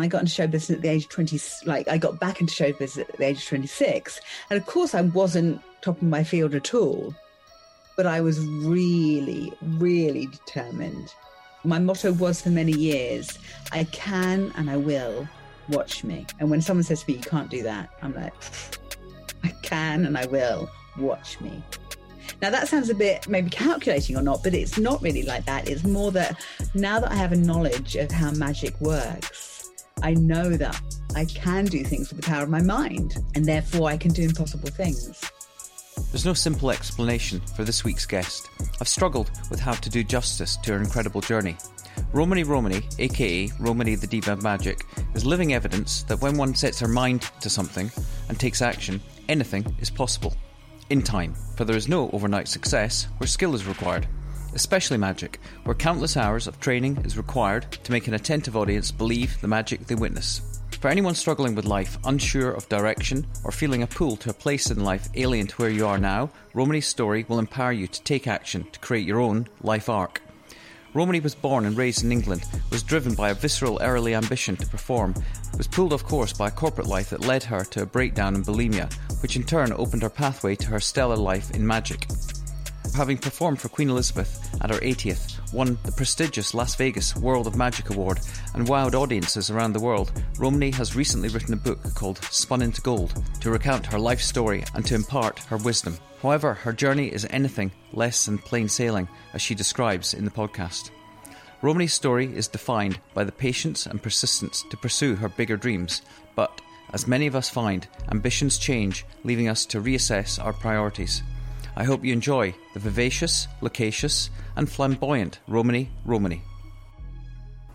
I got into show business at the age of 20, like I got back into show business at the age of 26. And of course, I wasn't top of my field at all, but I was really, really determined. My motto was for many years I can and I will watch me. And when someone says to me, you can't do that, I'm like, I can and I will watch me. Now, that sounds a bit maybe calculating or not, but it's not really like that. It's more that now that I have a knowledge of how magic works, I know that I can do things with the power of my mind, and therefore I can do impossible things. There's no simple explanation for this week's guest. I've struggled with how to do justice to her incredible journey. Romany Romany, aka Romany the Diva of Magic, is living evidence that when one sets her mind to something and takes action, anything is possible in time, for there is no overnight success where skill is required, especially magic, where countless hours of training is required to make an attentive audience believe the magic they witness. For anyone struggling with life, unsure of direction, or feeling a pull to a place in life alien to where you are now, Romany's story will empower you to take action to create your own life arc. Romany was born and raised in England, was driven by a visceral early ambition to perform, was pulled off course by a corporate life that led her to a breakdown in bulimia, which in turn opened her pathway to her stellar life in magic. Having performed for Queen Elizabeth at her 80th, won the prestigious Las Vegas World of Magic Award, and wowed audiences around the world, Romany has recently written a book called Spun into Gold to recount her life story and to impart her wisdom. However, her journey is anything less than plain sailing, as she describes in the podcast. Romany's story is defined by the patience and persistence to pursue her bigger dreams, but as many of us find, ambitions change, leaving us to reassess our priorities. I hope you enjoy the vivacious, loquacious, and flamboyant Romany Romany.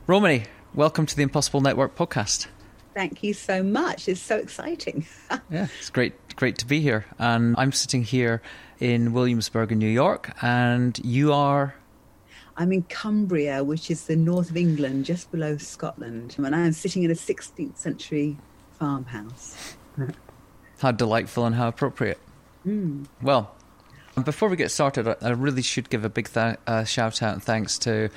Romany, welcome to the Impossible Network podcast. Thank you so much. It's so exciting. yeah, it's great, great to be here. And I'm sitting here in Williamsburg, in New York, and you are. I'm in Cumbria, which is the north of England, just below Scotland, and I'm sitting in a 16th century farmhouse. how delightful and how appropriate. Mm. Well, before we get started, I really should give a big th- uh, shout out and thanks to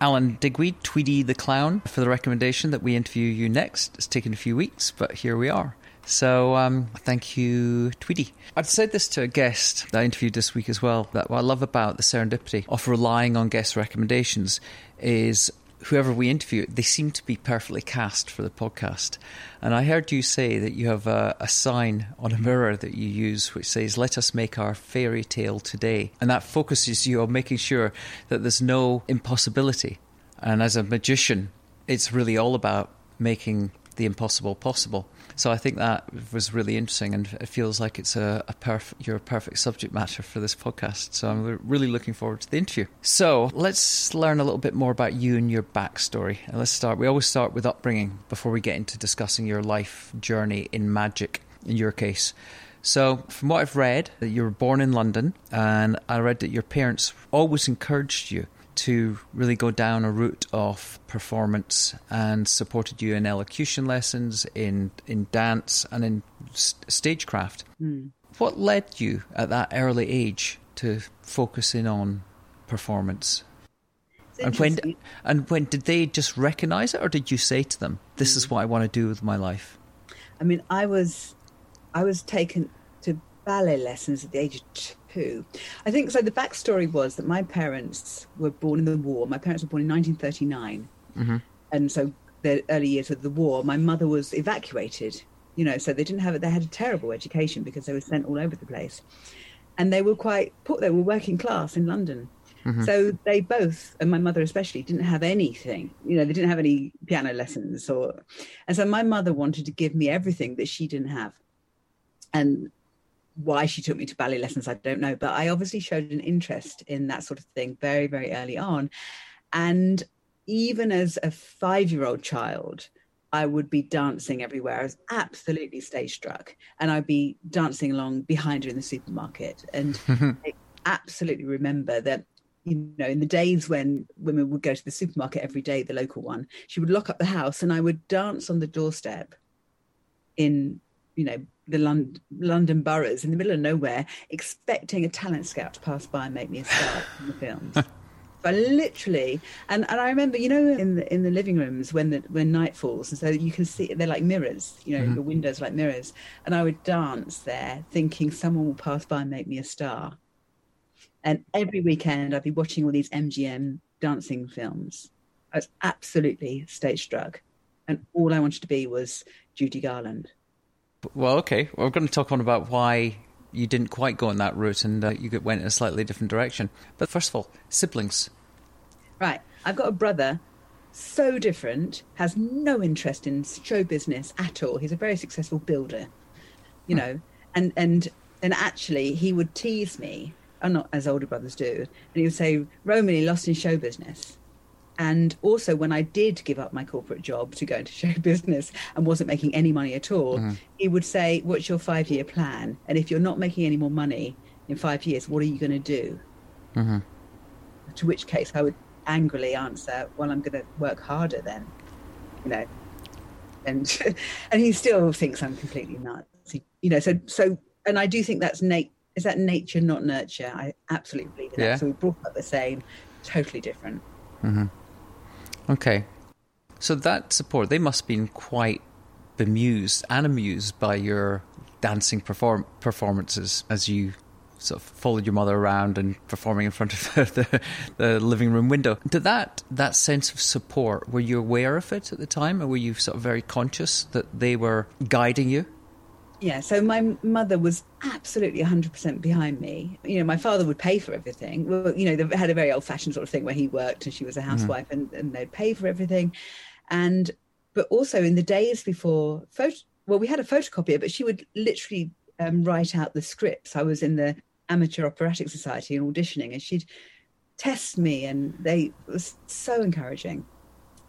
Alan Digweed, Tweedy the Clown, for the recommendation that we interview you next. It's taken a few weeks, but here we are. So um, thank you, Tweedy. I've said this to a guest that I interviewed this week as well. That what I love about the serendipity of relying on guest recommendations is whoever we interview, they seem to be perfectly cast for the podcast. And I heard you say that you have a, a, sign on a mm-hmm. mirror that you use which says, Let us make our fairy tale today. And that focuses you on making sure that there's no impossibility. And as a magician, it's really all about making the impossible possible. So I think that was really interesting, and it feels like it's a, a perf- you're a perfect subject matter for this podcast. So I'm really looking forward to the interview. So let's learn a little bit more about you and your backstory. And let's start. We always start with upbringing before we get into discussing your life journey in magic. In your case. So, from what I've read, you were born in London, and I read that your parents always encouraged you to really go down a route of performance and supported you in elocution lessons, in in dance, and in st- stagecraft. Mm. What led you at that early age to focus in on performance? And when and when did they just recognize it, or did you say to them, "This mm. is hmm. what I want to do with my life"? I mean, I was I was taken to ballet lessons at the age of who. I think so. The backstory was that my parents were born in the war. My parents were born in 1939, mm-hmm. and so the early years of the war, my mother was evacuated. You know, so they didn't have it. They had a terrible education because they were sent all over the place, and they were quite put. They were working class in London. Mm-hmm. So they both, and my mother especially, didn't have anything. You know, they didn't have any piano lessons, or, and so my mother wanted to give me everything that she didn't have, and why she took me to ballet lessons, I don't know. But I obviously showed an interest in that sort of thing very, very early on. And even as a five year old child, I would be dancing everywhere. I was absolutely stage struck. And I'd be dancing along behind her in the supermarket. And I absolutely remember that you know, in the days when women would go to the supermarket every day, the local one, she would lock up the house and I would dance on the doorstep in, you know, the London, London boroughs in the middle of nowhere, expecting a talent scout to pass by and make me a star in the films. I literally, and, and I remember, you know, in the in the living rooms when the when night falls, and so you can see they're like mirrors, you know, Mm-hmm. the windows like mirrors, and I would dance there, thinking someone will pass by and make me a star. And every weekend, I'd be watching all these MGM dancing films. I was absolutely stage struck, and all I wanted to be was Judy Garland. Well, okay. We're going to talk on about why you didn't quite go in that route and uh, you went in a slightly different direction. But first of all, siblings. Right. I've got a brother so different, has no interest in show business at all. He's a very successful builder, you know, and and and actually he would tease me, and not as older brothers do, and he would say, Romany lost in show business. And also, when I did give up my corporate job to go into show business and wasn't making any money at all, mm-hmm. he would say, What's your five year plan? And if you're not making any more money in five years, what are you going to do? Mm-hmm. To which case I would angrily answer, "Well, I'm going to work harder then," you know. And and he still thinks I'm completely nuts, you know. So so, and I do think that's nat- is that nature, not nurture. I absolutely believe in Yeah. that. So we brought up the same, totally different. Mm-hmm. Okay. So that support, they must have been quite bemused and amused by your dancing perform- performances as you sort of followed your mother around and performing in front of the, the living room window. Did that that sense of support, were you aware of it at the time, or were you sort of very conscious that they were guiding you? Yeah, so my mother was absolutely 100% behind me. You know, my father would pay for everything. Well, you know, they had a very old fashioned sort of thing where he worked and she was a housewife and, and they'd pay for everything. And, but also in the days before, photo, well, we had a photocopier, but she would literally um, write out the scripts. I was in the Amateur Operatic Society and auditioning and she'd test me and they it was so encouraging,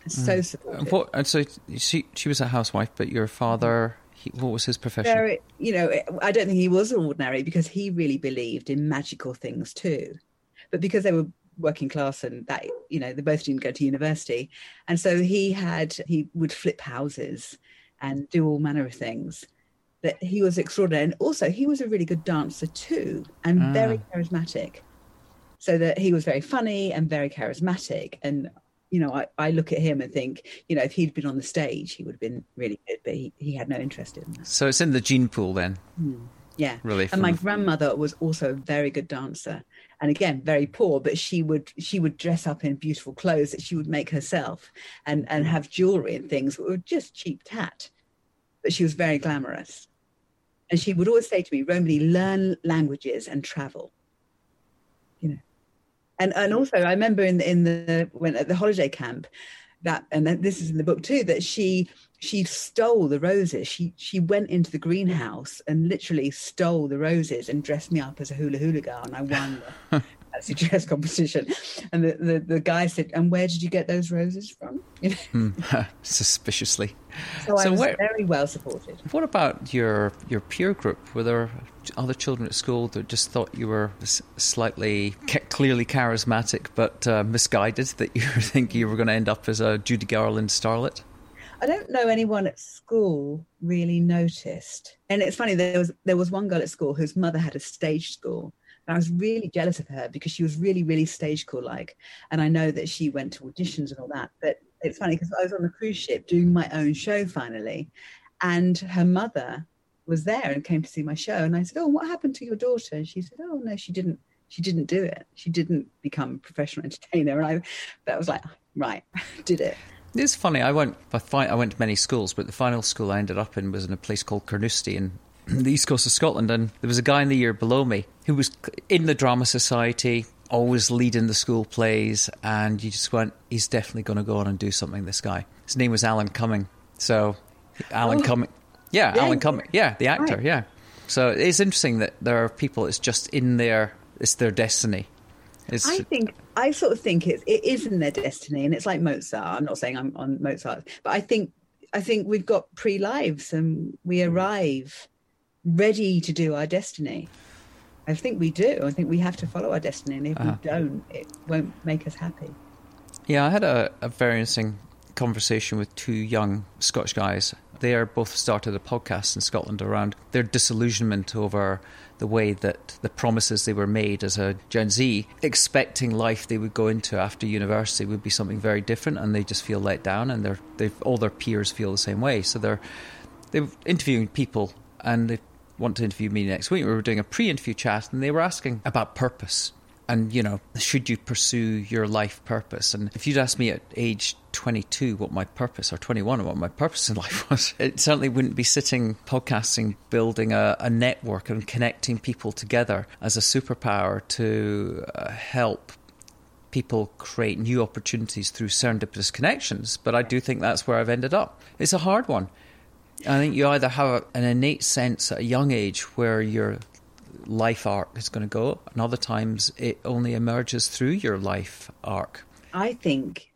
so supportive. What, and so she, she was a housewife, but your father, he, what was his profession? very, you know, I don't think he was ordinary because he really believed in magical things too. But because they were working class and that, you know, they both didn't go to university. And so he had, he would flip houses and do all manner of things. That he was extraordinary. And also, he was a really good dancer too and ah. very charismatic. So that he was very funny and very charismatic. And you know, I, I look at him and think, you know, if he'd been on the stage, he would have been really good, but he, he had no interest in that. So it's in the gene pool then. Hmm. Yeah. Really, And from my grandmother was also a very good dancer. And again, very poor, but she would she would dress up in beautiful clothes that she would make herself and, and have jewelry and things that were just cheap tat. But she was very glamorous. And she would always say to me, Romany, learn languages and travel. You know. And and also I remember in in the when at the holiday camp that and this is in the book too that she she stole the roses. She she went into the greenhouse and literally stole the roses and dressed me up as a hula hula girl. And i won the fancy dress competition. And the, the the guy said and where did you get those roses from? You know? Hmm. Suspiciously. so, i So was where- very well supported. What about your your peer group? Were there other children at school that just thought you were slightly clearly charismatic but uh, misguided? That you think you were going to end up as a Judy Garland starlet? I don't know anyone at school really noticed. And it's funny there was there was one girl at school whose mother had a stage school. And I was really jealous of her because she was really, really stage school like. And I know that she went to auditions and all that. But it's funny because I was on the cruise ship doing my own show finally. And her mother was there and came to see my show. And I said, Oh, what happened to your daughter? And she said, Oh no, she didn't she didn't do it. She didn't become a professional entertainer. And I that was like, right, did it. It's funny. I went. I, fi- I went to many schools, but the final school I ended up in was in a place called Carnoustie in the east coast of Scotland. And there was a guy in the year below me who was in the drama society, always leading the school plays, and you just went, "He's definitely going to go on and do something." This guy. His name was Alan Cumming. So, Alan Oh. Cumming. Yeah, Yeah, Alan yeah. Cumming. Yeah, the actor. Right. Yeah. So it's interesting that there are people. It's just in their. It's their destiny. It's, I think I sort of think it's it is in their destiny, and it's like Mozart. I'm not saying I'm on Mozart, but I think I think we've got pre lives and we arrive ready to do our destiny. I think we do. I think we have to follow our destiny, and if Uh-huh. we don't, it won't make us happy. Yeah, I had a, a very interesting conversation with two young Scottish guys They are both started a podcast in Scotland around their disillusionment over the way that the promises they were made as a Gen Z, expecting life they would go into after university would be something very different, and they just feel let down, and they've, all their peers feel the same way. So they're they're interviewing people, and they want to interview me next week. We were doing a pre-interview chat, and they were asking about purpose and you know should you pursue your life purpose? And if you'd asked me at age 22 what my purpose or 21 what my purpose in life was it certainly wouldn't be sitting podcasting building a, a network and connecting people together as a superpower to uh, help people create new opportunities through serendipitous connections. But i do think that's where i've ended up. It's a hard one. I think you either have an innate sense at a young age where you're life arc is going to go, and other times it only emerges through your life arc. I think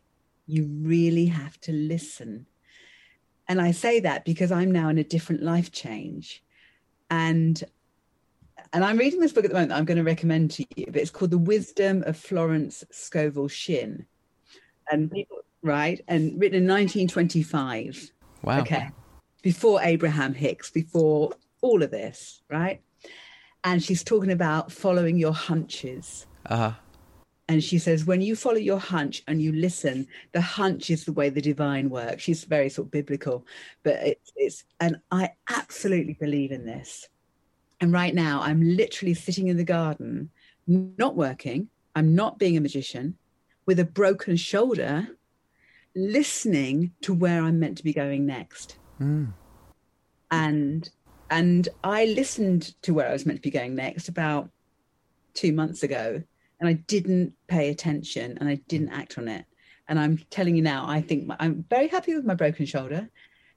you really have to listen. And I say that because I'm now in a different life change. And and I'm reading this book at the moment that I'm going to recommend to you, but it's called The Wisdom of Florence Scovel Shinn. And people right, and written in 1925. Wow. Okay. Before Abraham Hicks, before all of this, right? And she's talking about following your hunches. Uh-huh. And she says, when you follow your hunch and you listen, the hunch is the way the divine works. She's very sort of biblical, but it's, it's, and I absolutely believe in this. And right now, I'm literally sitting in the garden, not working. I'm not being a magician with a broken shoulder, listening to where I'm meant to be going next. Mm. And and I listened to where I was meant to be going next about two months ago, and I didn't pay attention and I didn't act on it. And I'm telling you now, I think my, I'm very happy with my broken shoulder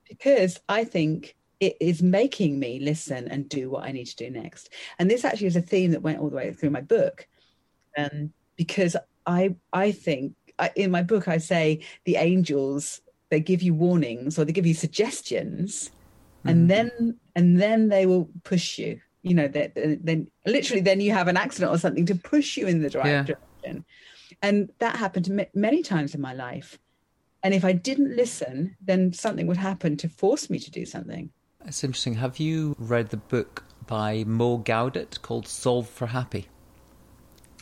because I think it is making me listen and do what I need to do next. And this actually is a theme that went all the way through my book, um, because I I think I, in my book I say the angels they give you warnings or they give you suggestions and mm. then and then they will push you you know that then literally then you have an accident or something to push you in the right yeah. direction and that happened me many times in my life and if i didn't listen then something would happen to force me to do something it's interesting have you read the book by Mo Gawdat called solve for happy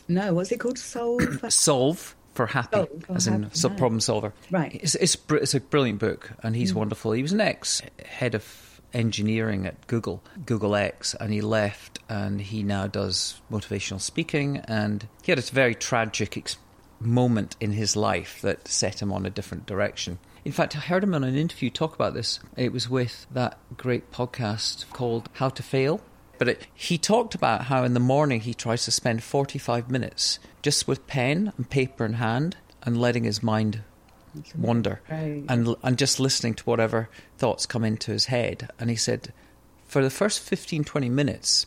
no what's it called solve for... solve for happy, oh, as in happy, problem solver. Right. It's, it's, it's a brilliant book, and he's mm. wonderful. He was an ex head of engineering at Google, Google X, and he left and he now does motivational speaking. And he had a very tragic ex- moment in his life that set him on a different direction. In fact, I heard him on an interview talk about this. It was with that great podcast called How to Fail. But it, he talked about how in the morning he tries to spend 45 minutes just with pen and paper in hand and letting his mind wonder right. and and just listening to whatever thoughts come into his head and he said for the first 15 20 minutes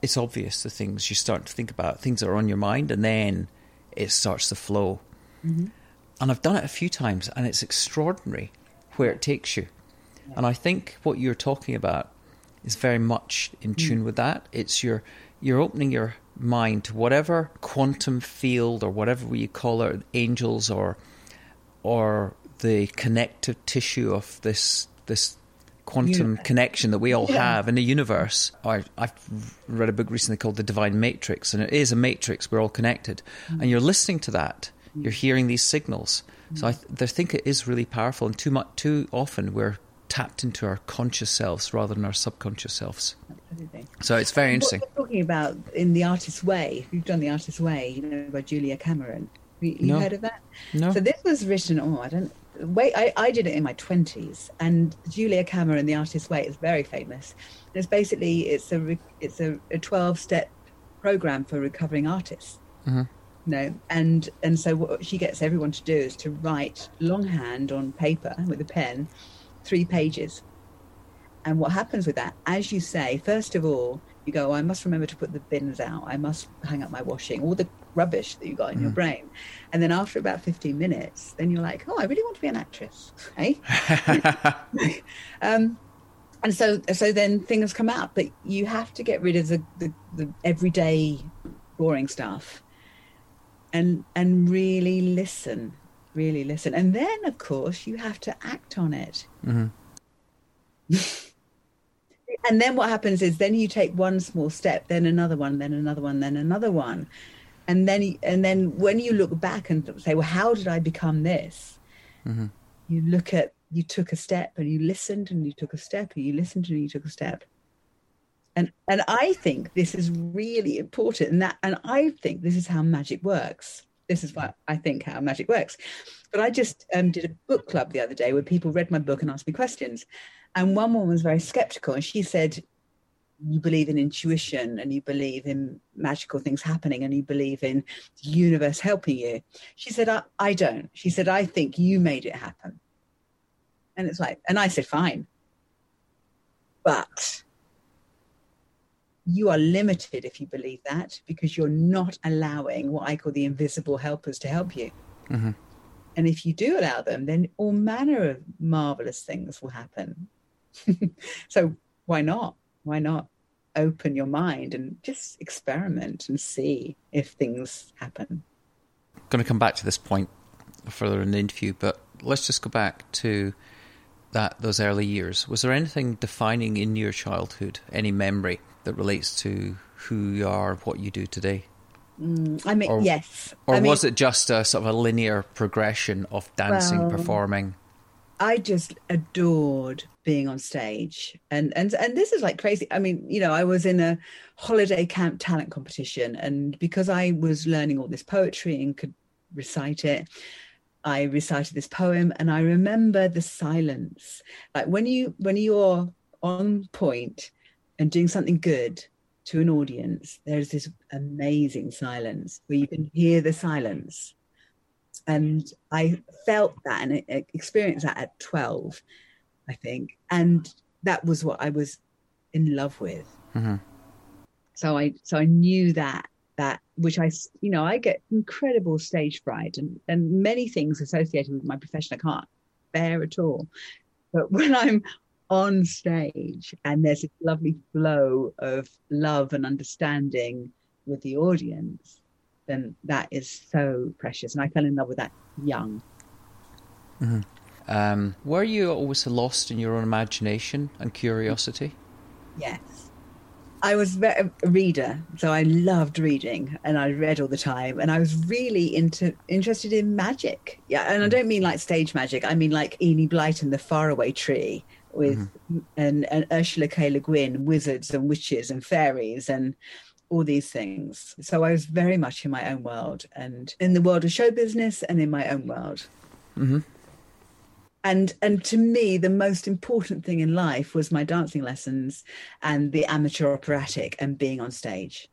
it's obvious the things you start to think about things that are on your mind and then it starts to flow mm-hmm. and I've done it a few times and it's extraordinary where it takes you yeah. and I think what you're talking about is very much in mm. tune mm. with that it's your you're opening your mind to whatever quantum field or whatever you call it angels or or the connective tissue of this this quantum yeah. connection that we all yeah. have in the universe. I, have read a book recently called The Divine Matrix, and it is a matrix. We're all connected, mm. and you're listening to that. Mm. You're hearing these signals. Mm. So I, th- I, think it is really powerful, and too much, too often we're tapped into our conscious selves rather than our subconscious selves. Absolutely. So it's very interesting. Talking about in the artist's way, you've done the artist's way, you know, by Julia Cameron. You, you no. heard of that? No. So this was written. Oh, I don't. Wait, I, I did it in my twenties, and Julia Cameron, The Artist's Way, is very famous. It's basically it's a it's a, a twelve step program for recovering artists. Mm-hmm. No, and and so what she gets everyone to do is to write longhand on paper with a pen, three pages. And what happens with that, as you say, first of all, you go, oh, I must remember to put the bins out. I must hang up my washing. All the rubbish that you got in mm. your brain. And then after about 15 minutes, then you're like, oh, I really want to be an actress. Hey? um, and so, so then things come out, but you have to get rid of the, the, the everyday boring stuff and, and really listen, really listen. And then, of course, you have to act on it. Mm-hmm. and then what happens is then you take one small step, then another one, then another one, then another one. And then, and then when you look back and say, well, how did I become this? Mm-hmm. You look at, you took a step and you listened and you took a step and you listened and you took a step. And, and I think this is really important. And that, and I think this is how magic works. This is what I think how magic works. But I just um, did a book club the other day where people read my book and asked me questions. And one woman was very skeptical and she said, You believe in intuition and you believe in magical things happening and you believe in the universe helping you. She said, I, I don't. She said, I think you made it happen. And it's like, and I said, Fine. But you are limited if you believe that because you're not allowing what I call the invisible helpers to help you. Mm-hmm. And if you do allow them, then all manner of marvelous things will happen. so why not? Why not open your mind and just experiment and see if things happen? I'm going to come back to this point further in the interview, but let's just go back to that those early years. Was there anything defining in your childhood, any memory that relates to who you are, what you do today? Mm, I mean, or, yes. Or I was mean, it just a sort of a linear progression of dancing, well, performing? I just adored being on stage, and and and this is like crazy. I mean, you know, I was in a holiday camp talent competition, and because I was learning all this poetry and could recite it, I recited this poem, and I remember the silence. Like when you when you're on point and doing something good to an audience, there's this amazing silence where you can hear the silence. And I felt that and experienced that at 12, I think. And that was what I was in love with. Mm-hmm. So I so I knew that that which I you know I get incredible stage fright and and many things associated with my profession I can't bear at all. But when I'm on stage and there's this lovely flow of love and understanding with the audience, then that is so precious. And I fell in love with that young. Mm-hmm. Um, were you always lost in your own imagination and curiosity? Yes. I was a reader, so I loved reading, and I read all the time. And I was really into interested in magic. Yeah, and I mm. don't mean like stage magic. I mean like Enid Blyton, the Faraway Tree, with mm-hmm. and, and Ursula K. Le Guin, wizards and witches and fairies and all these things. So I was very much in my own world and in the world of show business and in my own world. Mm-hmm. And and to me, the most important thing in life was my dancing lessons and the amateur operatic and being on stage.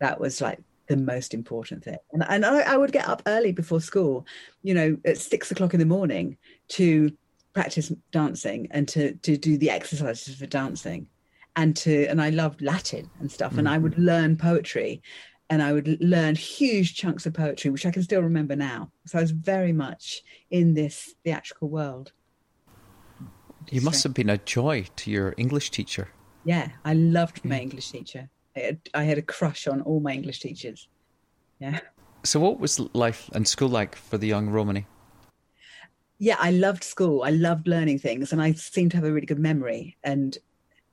That was like the most important thing. And, and I, I would get up early before school, you know, at six o'clock in the morning to practice dancing and to to do the exercises for dancing and to and I loved Latin and stuff mm-hmm. and I would mm-hmm. learn poetry and I would learn huge chunks of poetry which I can still remember now. So I was very much in this theatrical world. You must have been a joy to your English teacher. Yeah I loved my hmm. English teacher. I had, I had a crush on all my English teachers. Yeah. So what was life and school like for the young Romany? Yeah, I loved school. I loved learning things, and I seem to have a really good memory. And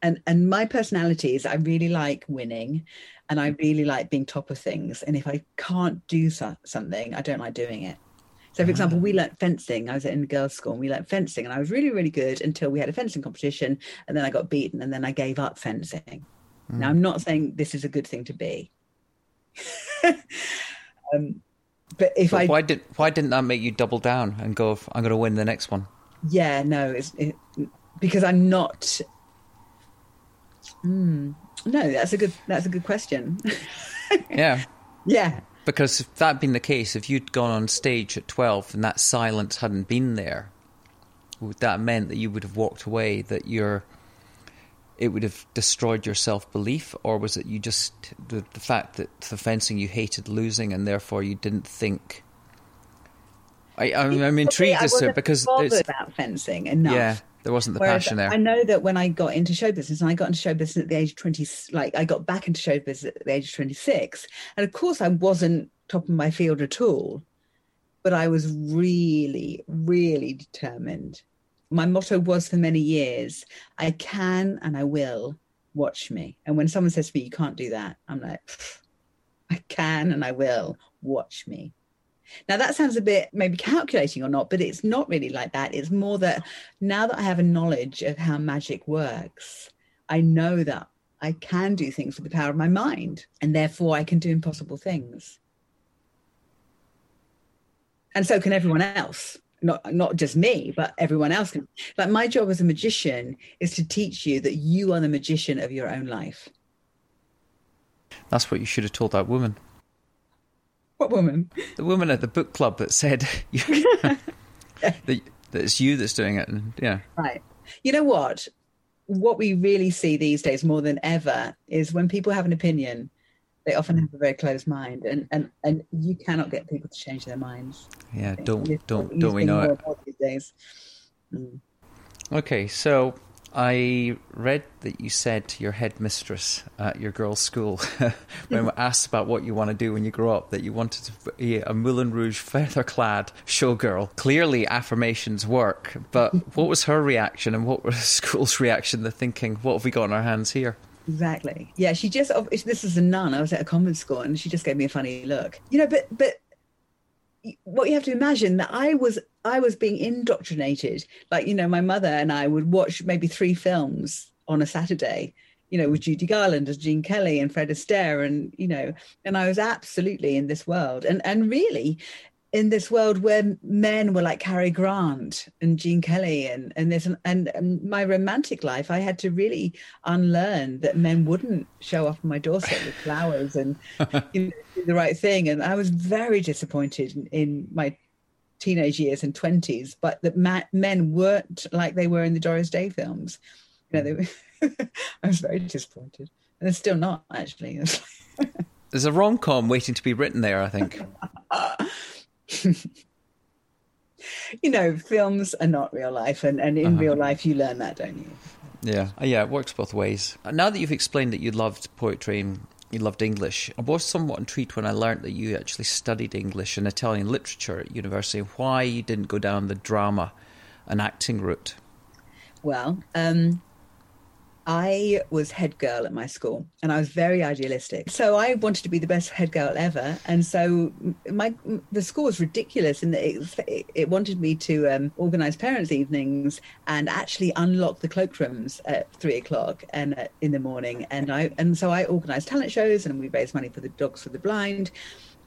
and and my personality is I really like winning, and I really like being top of things. And if I can't do so- something, I don't like doing it. So, for example, we ah. learnt fencing. I was in girls' school, and we learnt fencing, and I was really, really good until we had a fencing competition, and then I got beaten, and then I gave up fencing. Mm. Now, I'm not saying this is a good thing to be. um, but if but I why did why didn't that make you double down and go? I'm going to win the next one. Yeah, no, it's it, because I'm not. Mm, no, that's a good that's a good question. yeah. Yeah. Because if that had been the case, if you'd gone on stage at 12 and that silence hadn't been there, would that meant that you would have walked away, that you're it would have destroyed your self belief, or was it you just the, the fact that the fencing you hated losing and therefore you didn't think? I, I'm, I'm intrigued as to because there's about fencing enough. Yeah, there wasn't the Whereas passion there. I know that when I got into show business, and I got into show business at the age of twenty, like I got back into show business at the age of twenty six, and of course I wasn't top of my field at all, but I was really, really determined my motto was for many years I can and I will watch me. And when someone says to me, you can't do that, I'm like, I can and I will watch me. Now, that sounds a bit maybe calculating or not, but it's not really like that. It's more that now that I have a knowledge of how magic works, I know that I can do things with the power of my mind, and therefore I can do impossible things. And so can everyone else. Not not just me, but everyone else can. Like my job as a magician is to teach you that you are the magician of your own life. That's what you should have told that woman. What woman? The woman at the book club that said that, that it's you that's doing it. And, yeah. Right. You know what? What we really see these days more than ever is when people have an opinion, they often have a very closed mind, and and and you cannot get people to change their minds. Yeah, don't don't don't we know it? These days. Mm. Okay, so I read that you said to your headmistress at your girls' school when we asked about what you want to do when you grow up that you wanted to be a Moulin Rouge feather clad showgirl. Clearly, affirmations work, but what was her reaction and what was the school's reaction? The thinking, what have we got on our hands here? Exactly. Yeah, she just, oh, this is a nun. I was at a convent school and she just gave me a funny look. You know, but, but what you have to imagine that I was I was being indoctrinated. Like you know, my mother and I would watch maybe three films on a Saturday. You know, with Judy Garland as Gene Kelly and Fred Astaire, and you know, and I was absolutely in this world. And and really, in this world where men were like Cary Grant and Gene Kelly and and this and, and, my romantic life, I had to really unlearn that men wouldn't show up on my doorstep with flowers and you know, do the right thing. And I was very disappointed in, in my teenage years and twenties, but that ma- men weren't like they were in the Doris Day films. You know, they were, mm. I was very disappointed, and they're still not actually. There's a rom com waiting to be written there, I think. you know, films are not real life, and, and in uh-huh. real life, you learn that, don't you? Yeah, uh, yeah, it works both ways. Now that you've explained that you loved poetry and you loved English, I was somewhat intrigued when I learned that you actually studied English and Italian literature at university. Why you didn't go down the drama and acting route? Well, um, I was head girl at my school and I was very idealistic. So I wanted to be the best head girl ever. And so my the school was ridiculous in that it, it wanted me to um, organize parents' evenings and actually unlock the cloakrooms at three o'clock and uh, in the morning. And I and so I organized talent shows and we raised money for the Dogs for the Blind.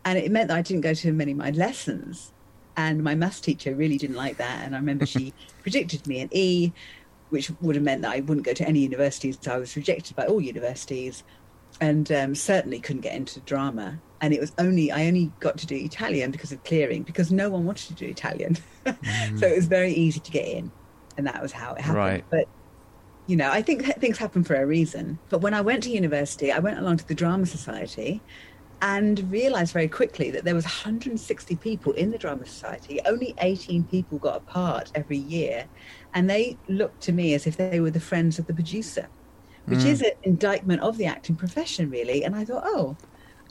And it meant that I didn't go to many of my lessons. And my maths teacher really didn't like that. And I remember she predicted me an E which would have meant that I wouldn't go to any universities. So I was rejected by all universities and um, certainly couldn't get into drama. And it was only, I only got to do Italian because of clearing, because no one wanted to do Italian. mm. So it was very easy to get in. And that was how it happened. Right. But, you know, I think things happen for a reason. But when I went to university, I went along to the Drama Society and realized very quickly that there was 160 people in the drama society only 18 people got a part every year and they looked to me as if they were the friends of the producer which mm. is an indictment of the acting profession really. And i thought oh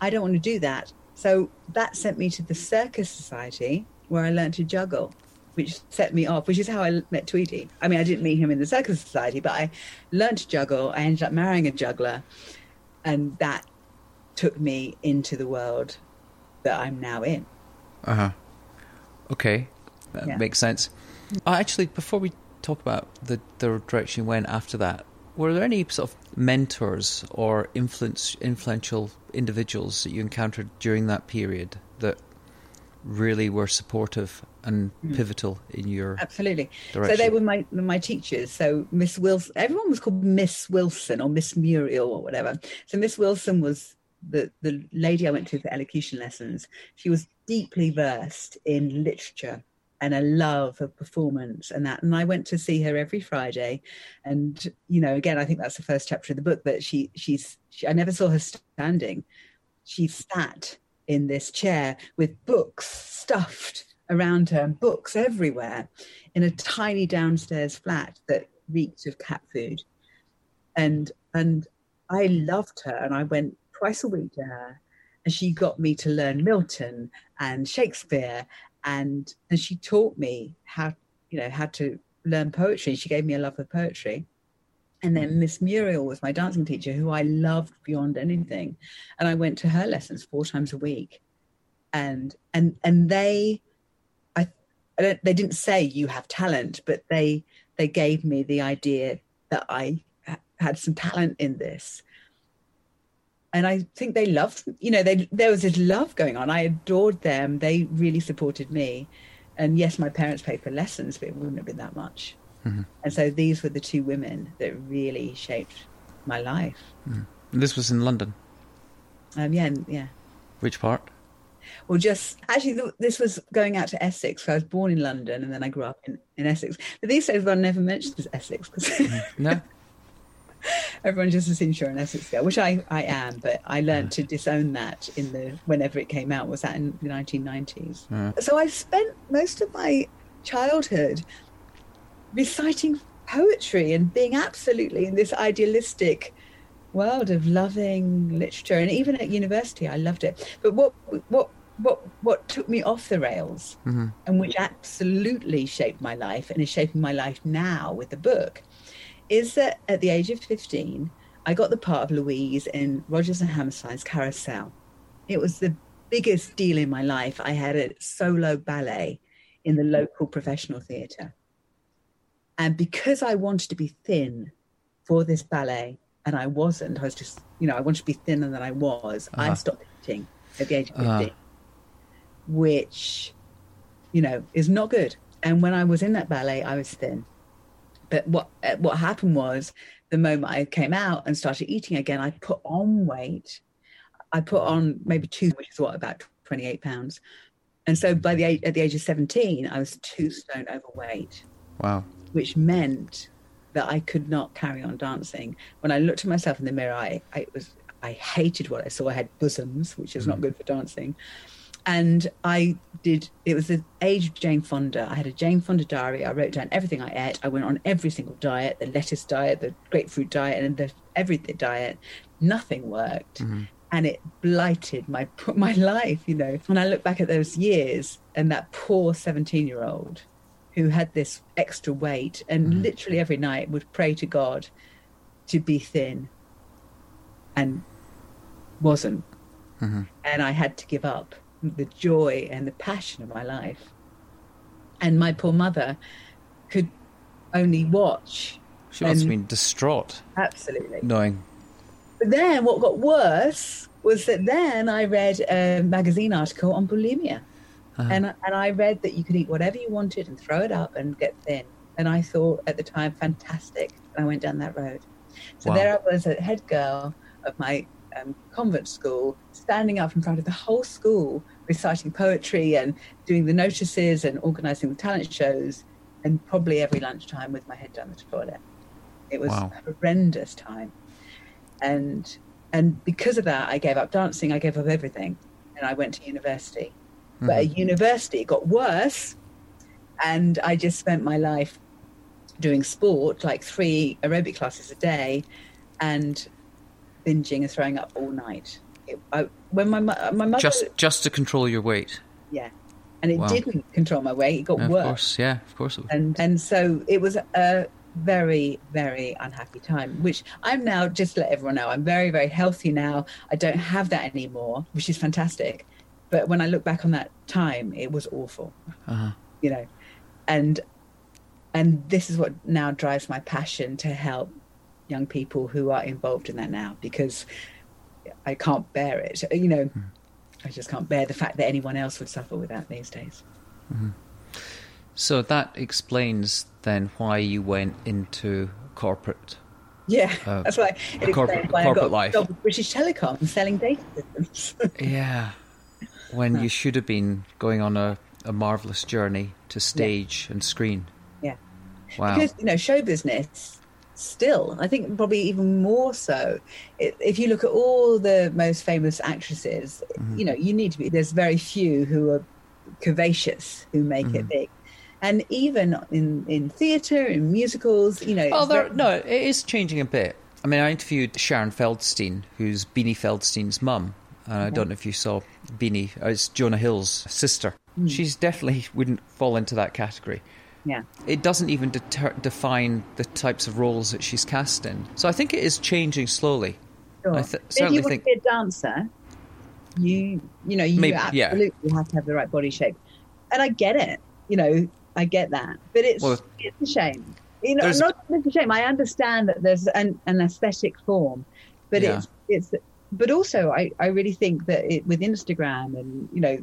i don't want to do that. So that sent me to the circus society where i learned to juggle which set me off which is how i met tweedy. I mean i didn't meet him in the circus society but i learned to juggle. I ended up marrying a juggler. And that took me into the world that i'm now in. Uh-huh. Okay. That yeah. makes sense. Uh, actually before we talk about the, the direction you went after that. Were there any sort of mentors or influence, influential individuals that you encountered during that period that really were supportive and mm. pivotal in your absolutely direction. so they were my my teachers so miss wilson everyone was called miss wilson or miss muriel or whatever so miss wilson was the the lady i went to for elocution lessons she was deeply versed in literature and a love of performance and that. And I went to see her every Friday. And, you know, again, I think that's the first chapter of the book that she, she's, she, I never saw her standing. She sat in this chair with books stuffed around her and books everywhere in a tiny downstairs flat that reeked of cat food. And, and I loved her and I went twice a week to her and she got me to learn Milton and Shakespeare and and she taught me how you know how to learn poetry. She gave me a love of poetry. And then mm. Miss Muriel was my dancing teacher, who I loved beyond anything. And I went to her lessons four times a week. And and and they, I, I they didn't say you have talent, but they they gave me the idea that I had some talent in this. And I think they loved, you know, they, there was this love going on. I adored them. They really supported me. And yes, my parents paid for lessons, but it wouldn't have been that much. Mm-hmm. And so these were the two women that really shaped my life. Mm. This was in London? Um, yeah, yeah. Which part? Well, just actually, this was going out to Essex. So I was born in London and then I grew up in, in Essex. But these days, one never mentions Essex because mm-hmm. no, everyone just assumes you're an Essex girl, which I, I am. But I learned to disown that in the whenever it came out. Was that in the 1990s? Yeah. So I spent most of my childhood reciting poetry and being absolutely in this idealistic world of loving literature and even at university I loved it but what what what what took me off the rails mm-hmm. and which absolutely shaped my life and is shaping my life now with the book is that at the age of 15 I got the part of Louise in Rodgers and Hammerstein's Carousel it was the biggest deal in my life I had a solo ballet in the local professional theatre and because I wanted to be thin for this ballet and I wasn't. I was just, you know, I wanted to be thinner than I was. Uh-huh. I stopped eating at the age of 15, uh-huh. which, you know, is not good. And when I was in that ballet, I was thin. But what uh, what happened was the moment I came out and started eating again, I put on weight. I put on maybe two, which is what about 28 pounds. And so by the age, at the age of 17, I was two stone overweight. Wow. Which meant that I could not carry on dancing. When I looked at myself in the mirror, I, I was I hated what I saw. I had bosoms, which is mm. not good for dancing. And I did, it was the age of Jane Fonda. I had a Jane Fonda diary. I wrote down everything I ate. I went on every single diet the lettuce diet, the grapefruit diet, and the everything diet. Nothing worked. Mm-hmm. And it blighted my my life, you know. When I look back at those years and that poor 17 year old who had this extra weight and mm-hmm. literally every night would pray to God to be thin and wasn't. Mm-hmm. And I had to give up the joy and the passion of my life. And my poor mother could only watch. She must have been distraught. Absolutely. Knowing. But then what got worse was that then I read a magazine article on bulimia. Uh-huh. And and I read that you could eat whatever you wanted and throw it up and get thin. And I thought at the time, fantastic. And I went down that road. So wow. there I was, a head girl of my um, convent school, standing up in front of the whole school, reciting poetry and doing the notices and organising the talent shows, and probably every lunchtime with my head down the toilet. It was wow. a horrendous time, and and because of that, I gave up dancing. I gave up everything, and I went to university. Mm-hmm. But at university, it got worse. And I just spent my life doing sport, like three aerobic classes a day, and binging and throwing up all night. It, I, when my my mother just just to control your weight. Yeah, and it wow. didn't control my weight. It got yeah, worse. Of course, yeah, of course. And and so it was a very very unhappy time. Which I'm now just to let everyone know I'm very very healthy now. I don't have that anymore, which is fantastic. But when I look back on that time, it was awful. Uh-huh. You know, and and this is what now drives my passion to help young people who are involved in that now because I can't bear it. You know, mm. I just can't bear the fact that anyone else would suffer with that these days. Mm-hmm. So that explains then why you went into corporate. Yeah, uh, that's why it corporate, why corporate I got life. British Telecom selling data systems. yeah, when you should have been going on a, a marvelous journey to stage yeah. and screen. Yeah. Wow. Because, you know, show business still, I think probably even more so. If you look at all the most famous actresses, mm-hmm. you know, you need to be, there's very few who are curvaceous who make mm-hmm. it big. And even in, in theatre, in musicals, you know. Oh, very... no, it is changing a bit. I mean, I interviewed Sharon Feldstein, who's Beanie Feldstein's mum, And I don't know if you saw Beanie. Uh, it's Jonah Hill's sister. Mm. She's definitely wouldn't fall into that category. Yeah. It doesn't even deter- define the types of roles that she's cast in. So I think it is changing slowly. Sure. I th- if certainly you want think- to be a dancer, you you know you Maybe- yeah. absolutely have to have the right body shape, and I get it. You know, I get that, but it's Well, it's a shame. You know, not it's a shame. I understand that there's an, an aesthetic form, but Yeah. it's it's. But also, I I really think that it, with Instagram and you know,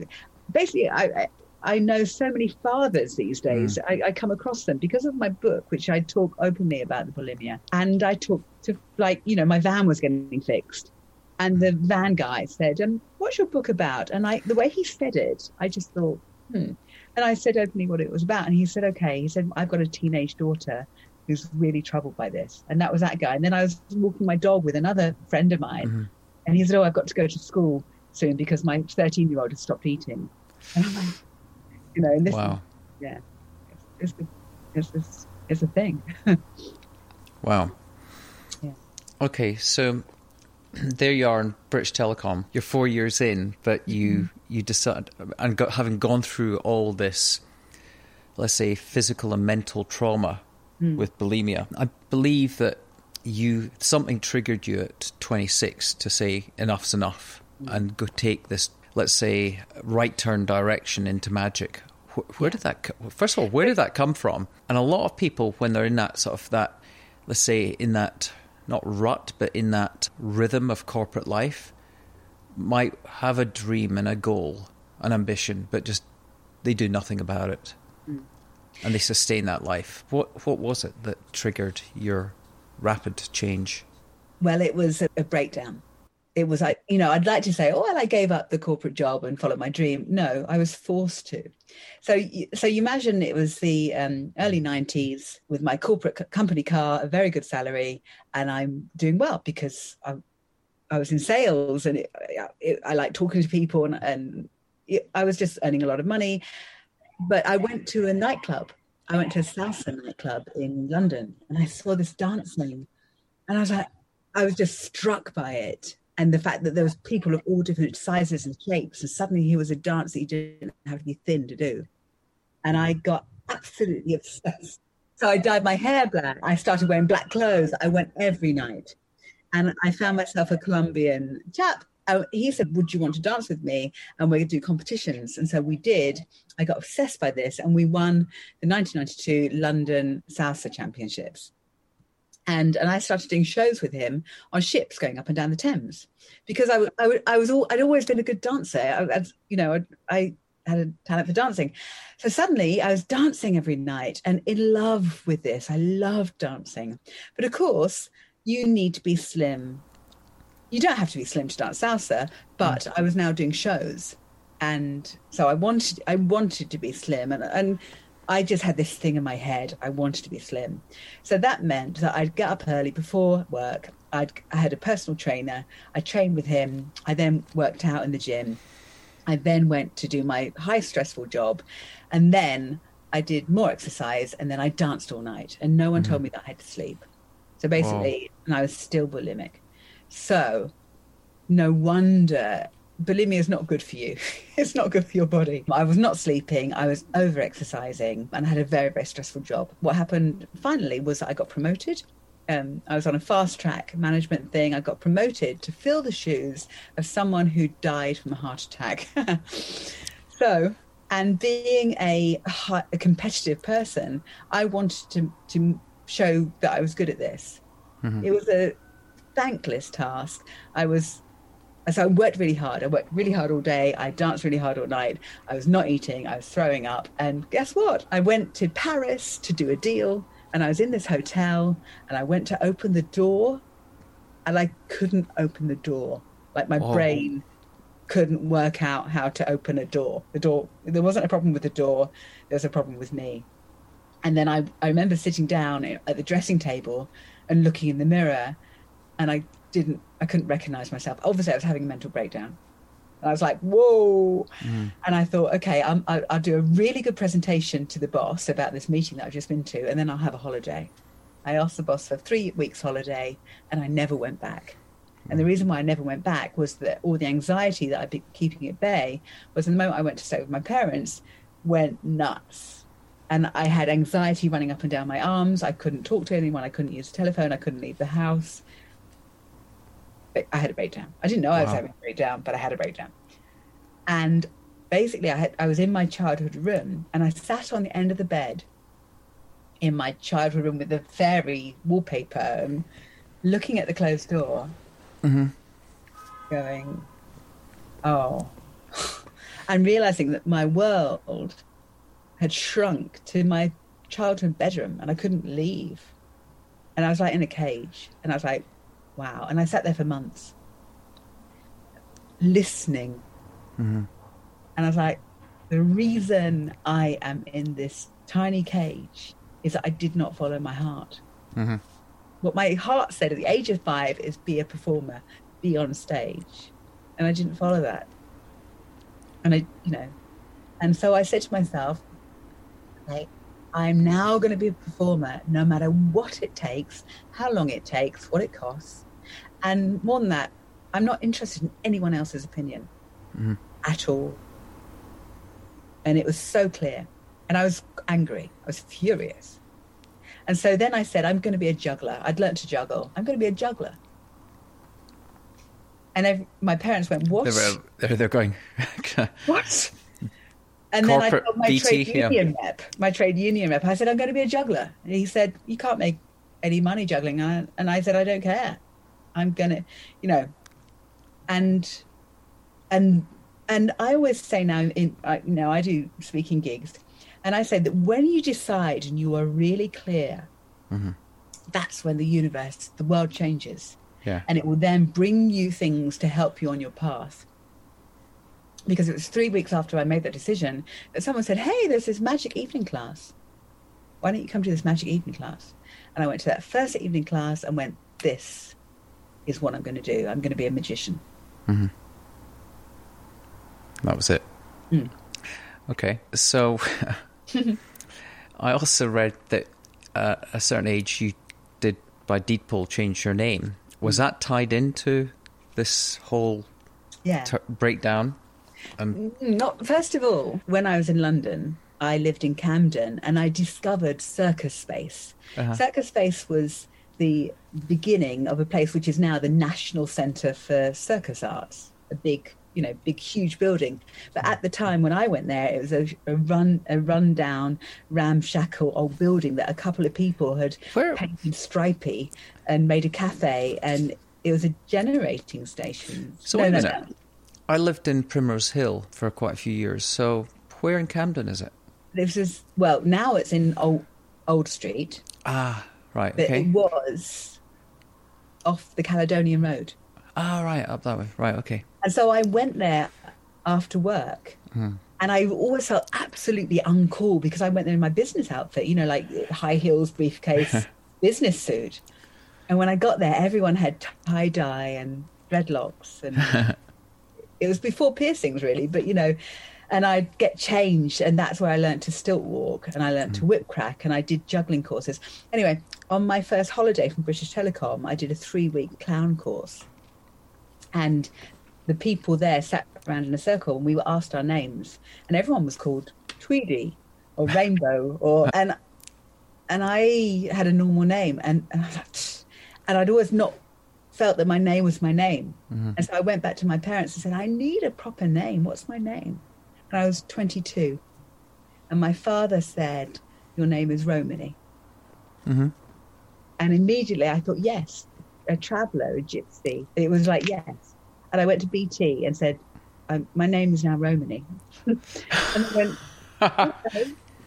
basically, I. I know so many fathers these days. Mm. I, I come across them because of my book, which I talk openly about the bulimia. And I talk to, like, you know, my van was getting fixed. And the van guy said, um, What's your book about? And I, the way he said it, I just thought, hmm. And I said openly what it was about. And he said, Okay. He said, I've got a teenage daughter who's really troubled by this. And that was that guy. And then I was walking my dog with another friend of mine. Mhm. And he said, Oh, I've got to go to school soon because my 13 year old has stopped eating. And I'm like, you know, and this Wow. yeah, it's, it's, it's, it's, a thing. Wow. Yeah. Okay, so there you are in British Telecom. You're four years in, but you Mm-hmm. you decide and go, having gone through all this, let's say physical and mental trauma Mm. with bulimia. I believe that you something triggered you at 26 to say enough's enough Mm. and go take this, let's say, right turn direction into magic. Wh- Where did that? First of all, where did that come from? And a lot of people, when they're in that sort of that, let's say, in that not rut, but in that rhythm of corporate life, might have a dream and a goal, an ambition, but just they do nothing about it, mm. and they sustain that life. What what was it that triggered your rapid change? Well, it was a, a breakdown. It was, like you know, I'd like to say, oh, well, I gave up the corporate job and followed my dream. No, I was forced to. So, so you imagine it was the um, early '90s with my corporate co- company car, a very good salary, and I'm doing well because I, I was in sales and it, it, I like talking to people, and, and it, I was just earning a lot of money. But I went to a nightclub. I went to a salsa nightclub in London, and I saw this dancing, and I was like, I was just struck by it and the fact that there was people of all different sizes and shapes, and suddenly he was a dance that you didn't have to be thin to do. And I got absolutely obsessed. So I dyed my hair black. I started wearing black clothes. I went every night, and I found myself a Colombian chap. He said, "Would you want to dance with me?" And we're going to do competitions. And so we did. I got obsessed by this, and we won the 1992 London Salsa Championships and and I started doing shows with him on ships going up and down the Thames because I, w- I, w- I was all I'd always been a good dancer. I, I you know I, I had a talent for dancing, so suddenly I was dancing every night and in love with this. I loved dancing, but of course you need to be slim. You don't have to be slim to dance salsa, but mm. I was now doing shows, and so I wanted I wanted to be slim and and. I just had this thing in my head. I wanted to be slim. So that meant that I'd get up early before work. I'd, I had a personal trainer. I trained with him. I then worked out in the gym. I then went to do my high stressful job. And then I did more exercise and then I danced all night. And no one told mm-hmm. me that I had to sleep. So basically, and I was still bulimic. So no wonder bulimia is not good for you. it's not good for your body. I was not sleeping. I was over exercising and I had a very, very stressful job. What happened finally was that I got promoted. Um, I was on a fast track management thing. I got promoted to fill the shoes of someone who died from a heart attack. so, and being a, a competitive person, I wanted to, to show that I was good at this. It was a thankless task. I was so I worked really hard. I worked really hard all day. I danced really hard all night. I was not eating. I was throwing up. And guess what? I went to Paris to do a deal. And I was in this hotel and I went to open the door and I couldn't open the door. Like my Oh. brain couldn't work out how to open a door. The door, there wasn't a problem with the door, there was a problem with me. And then I, I remember sitting down at the dressing table and looking in the mirror and I didn't, I couldn't recognize myself. Obviously, I was having a mental breakdown. And I was like, whoa. Mm. And I thought, okay, I'm, I, I'll do a really good presentation to the boss about this meeting that I've just been to, and then I'll have a holiday. I asked the boss for three weeks' holiday, and I never went back. And the mm. reason why I never went back was that all the anxiety that I'd been keeping at bay was in the moment I went to stay with my parents went nuts. and I had anxiety running up and down my arms. I couldn't talk to anyone. I couldn't use the telephone. I couldn't leave the house. I had a breakdown. I didn't know I was having a breakdown, but I had a breakdown. And basically, I had I was in my childhood room, and I sat on the end of the bed in my childhood room with the fairy wallpaper, and looking at the closed door, mm-hmm. going, "Oh," and realizing that my world had shrunk to my childhood bedroom, and I couldn't leave. And I was like in a cage, and I was like, "Wow!" And I sat there for months, listening, mm-hmm. and I was like, "The reason I am in this tiny cage is that I did not follow my heart." Mm-hmm. what my heart said at the age of five is be a performer, be on stage. And I didn't follow that. And I, you know, and so I said to myself, okay, I'm now going to be a performer no matter what it takes, how long it takes, what it costs. And more than that, I'm not interested in anyone else's opinion mm-hmm. at all. And it was so clear. And I was angry, I was furious. And so then I said, I'm going to be a juggler. I'd learned to juggle. I'm going to be a juggler. And my parents went, What? They're, they're going. What? And then I told my BT, trade yeah. union rep, my trade union rep, I said, I'm going to be a juggler. And he said, You can't make any money juggling. And I, and I said, I don't care. I'm going to, you know, and, and, and I always say now, in, I, you know, I do speaking gigs, and I say that when you decide and you are really clear, mm-hmm. that's when the universe, the world changes yeah. and it will then bring you things to help you on your path. Because it was three weeks after I made that decision that someone said, Hey, there's this magic evening class. Why don't you come to this magic evening class? And I went to that first evening class and went, This is what I'm going to do. I'm going to be a magician. That was it. Hmm. Okay, so I also read that uh, at a certain age you did by deed poll change your name. Was Hmm. that tied into this whole Yeah. t- breakdown? Um, Not first of all, when I was in London, I lived in Camden and I discovered Circus Space. Uh-huh. Circus Space was the beginning of a place which is now the National Centre for Circus Arts, a big, you know, big, huge building. But at the time when I went there, it was a, a run, a rundown, ramshackle old building that a couple of people had Where- painted stripy and made a cafe, and it was a generating station. So No, wait a no, minute. no. I lived in Primrose Hill for quite a few years. So where in Camden is it? this is well now it's in old old street Ah, right. but Okay. it was off the caledonian road Ah, right. Up that way. Right. Okay. and so i went there after work and i always felt absolutely uncool because i went there in my business outfit you know like high heels briefcase business suit and when i got there everyone had tie-dye and dreadlocks and it was before piercings really but you know and i'd get changed and that's where i learned to stilt walk and i learned to mm. whip crack and i did juggling courses. Anyway on my first holiday from british telecom i did a three week clown course. And the people there sat around in a circle and we were asked our names and everyone was called tweedy or rainbow or and and i had a normal name and, and i was like and i'd always not felt that my name was my name. Mm-hmm. And so i went back to my parents and said i need a proper name. What's my name? And i was 22 and my father said your name is romany. Mm-hmm. And immediately i thought yes a traveller a gypsy. It was like yes. And i went to bt and said my name is now romany. And I went okay,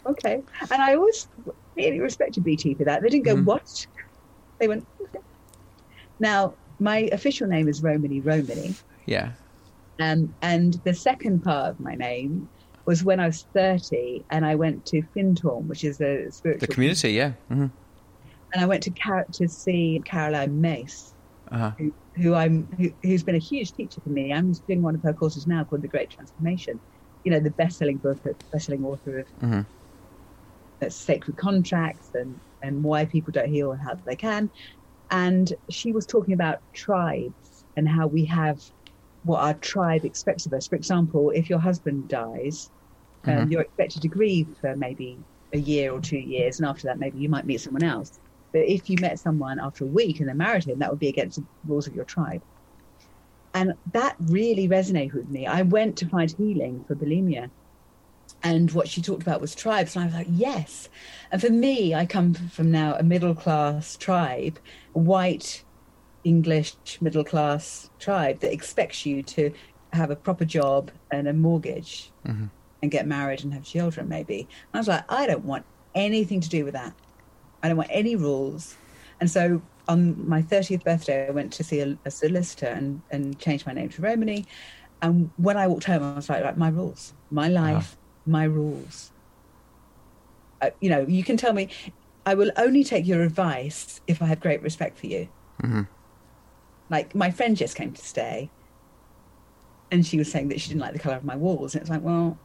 okay. And I always really respected BT for that. They didn't go, mm-hmm. what? They went, okay. Now, my official name is Romany Romany. Yeah. Um, and the second part of my name was when I was 30 and I went to Findhorn, which is a spiritual The community. Yeah. hmm And I went to, Car- to see Caroline Myss, Uh-huh. who, who I'm who, who's been a huge teacher for me. I'm doing one of her courses now called The Great Transformation. You know, the best-selling book, best-selling author of hmm uh, sacred contracts and and why people don't heal and how they can. And she was talking about tribes and how we have what our tribe expects of us. For example, if your husband dies, um, Mhm. you're expected to grieve for maybe a year or two years, and after that, maybe you might meet someone else. But if you met someone after a week and then married him, that would be against the rules of your tribe. And that really resonated with me. I went to find healing for bulimia. And what she talked about was tribes. And I was like, yes. And for me, I come from now a middle class tribe, white, English middle class tribe that expects you to have a proper job and a mortgage mm-hmm. and get married and have children, maybe. And I was like, I don't want anything to do with that. I don't want any rules. And so on my 30th birthday, I went to see a, a solicitor and, and changed my name to Romany. And when I walked home, I was like, like my rules, my life. My rules. Uh, you know, you can tell me, I will only take your advice if I have great respect for you. Mm-hmm. Like my friend just came to stay, and she was saying that she didn't like the color of my walls, and it's like, well,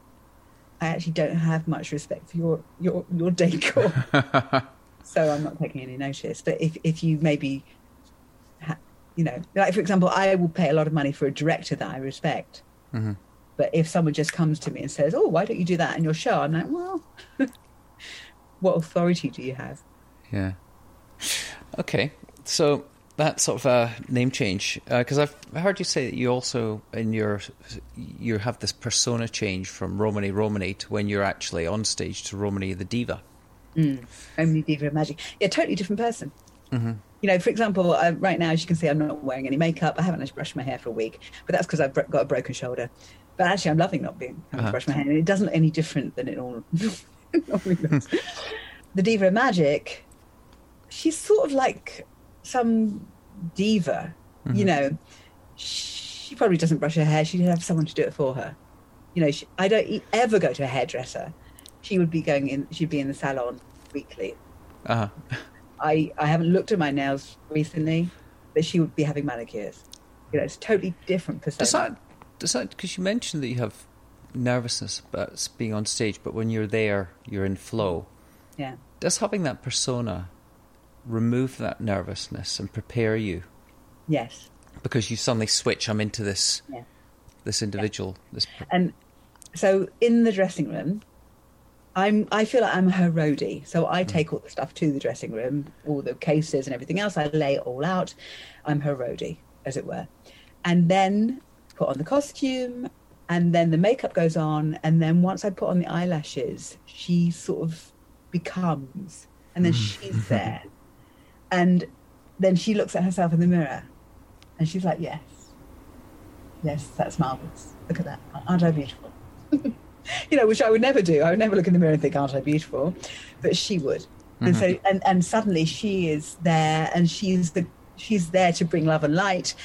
I actually don't have much respect for your your your decor. so I'm not taking any notice. But if if you maybe, ha- you know, like for example, I will pay a lot of money for a director that I respect. Mm-hmm. But if someone just comes to me and says, "Oh, why don't you do that in your show?" I'm like, well, what authority do you have? Yeah. Okay, so that sort of a name change because uh, I've heard you say that you also in your you have this persona change from Romany Romany to when you're actually on stage to Romany the diva. Mm. Only diva magic. Yeah, totally different person. Mm-hmm. You know, for example, uh, right now, as you can see, I'm not wearing any makeup. I haven't brushed my hair for a week, but that's because I've got a broken shoulder. But actually, I'm loving not being having uh-huh. to brush my hair, and it doesn't look any different than it all normally looks. the diva of magic, she's sort of like some diva. Mm-hmm. You know, she probably doesn't brush her hair. She'd have someone to do it for her. You know, she, I don't ever go to a hairdresser she would be going in. She'd be in the salon weekly. Uh-huh. I I haven't looked at my nails recently, but she would be having manicures. You know, it's totally different persona. Does that does that because you mentioned that you have nervousness about being on stage, but when you're there, you're in flow. Yeah. Does having that persona remove that nervousness and prepare you? Yes. Because you suddenly switch. I'm into this. Yeah. This individual. Yeah. This. And so in the dressing room, I'm I feel like I'm her roadie. So I hmm. take all the stuff to the dressing room, all the cases and everything else. I lay it all out. I'm her roadie, as it were. And then put on the costume and then the makeup goes on and then once I put on the eyelashes, she sort of becomes and then hmm. she's there. And then she looks at herself in the mirror and she's like, Yes. Yes, that's marvelous. Look at that. Aren't I beautiful? you know, which I would never do. I would never look in the mirror and think, aren't I beautiful? But she would. Mm-hmm. And so, mm-hmm. and, and suddenly she is there and she's the, she's there to bring love and light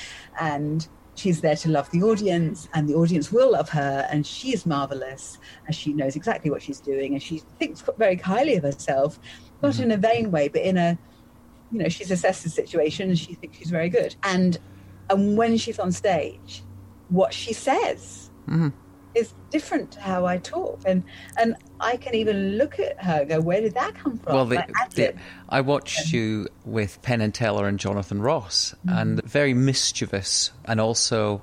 and she's there to love the audience and the audience will love her and she is marvelous and she knows exactly what she's doing and she thinks very highly of herself not mm-hmm. in a vain way but in a you know she's assessed the situation and she thinks she's very good and and when she's on stage what she says mm-hmm is different to how I talk, and and I can even look at her go, where did that come from? Well, the, the, I watched you with Penn and Teller and Jonathan Ross, mm-hmm. and very mischievous and also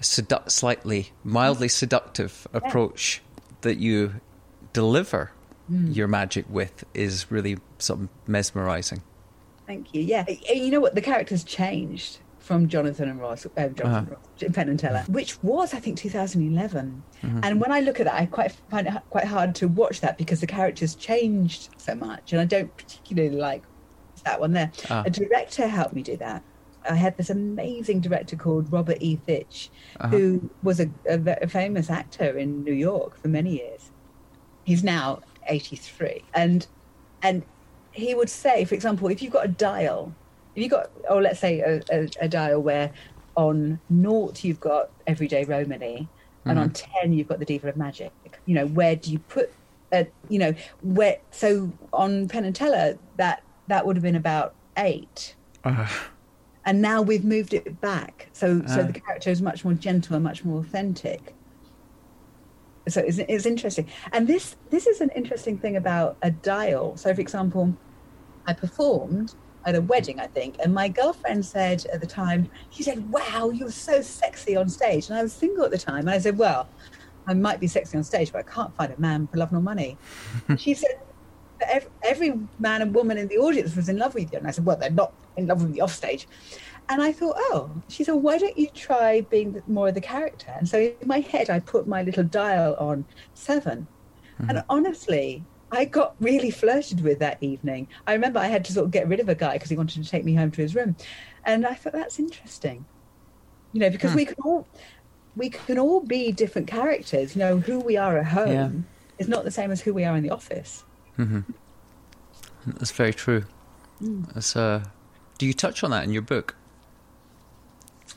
sedu- slightly mildly seductive yeah. approach that you deliver mm. your magic with is really sort of mesmerizing. Thank you. Yeah, you know what? The character's changed from Jonathan and Ross, uh, Jonathan uh-huh. Ross, Penn and Teller, which was I think 2011. Mm-hmm. And when I look at that, I quite find it quite hard to watch that because the characters changed so much, and I don't particularly like that one there. Uh. A director helped me do that. I had this amazing director called Robert E. Fitch, uh-huh. who was a, a, a famous actor in New York for many years. He's now 83, and and he would say, for example, if you've got a dial if you've got, or let's say a, a, a dial where on naught you've got everyday Romany, mm-hmm. and on mm-hmm. ten you've got the Diva of Magic. You know, where do you put? A, you know, where? So on Penn and Teller, that that would have been about eight. Uh. And now we've moved it back, so uh. so the character is much more gentle and much more authentic. So it's, it's interesting, and this this is an interesting thing about a dial. So, for example, I performed at a wedding, I think. And my girlfriend said at the time, she said, Wow, you're so sexy on stage. And I was single at the time. And I said, Well, I might be sexy on stage, but I can't find a man for love nor money. she said, every, every man and woman in the audience was in love with you. And I said, well, they're not in love with me off stage. And I thought, oh, she said, why don't you try being more of the character? And so in my head, I put my little dial on 7 mm-hmm. And honestly, I got really flirted with that evening. I remember I had to sort of get rid of a guy because he wanted to take me home to his room. And I thought, that's interesting. You know, because hmm. we can all we can all be different characters. You know, who we are at home yeah. is not the same as who we are in the office. Mm-hmm. That's very true. Mm. That's, uh, do you touch on that in your book?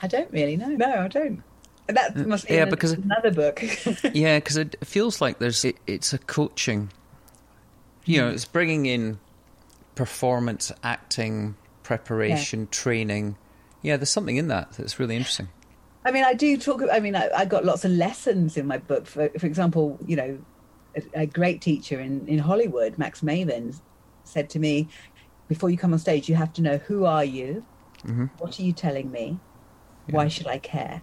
I don't really know. No, I don't. That uh, must be yeah, because another book. yeah, because it feels like there's it, it's a coaching. You know, it's bringing in performance, acting, preparation, yeah. training. Yeah, there's something in that that's really interesting. I mean, I do talk. I mean, I, I got lots of lessons in my book. For, for example, you know, a, a great teacher in, in Hollywood, Max Maven, said to me, "Before you come on stage, you have to know who are you, mm-hmm. what are you telling me, yeah. why should I care."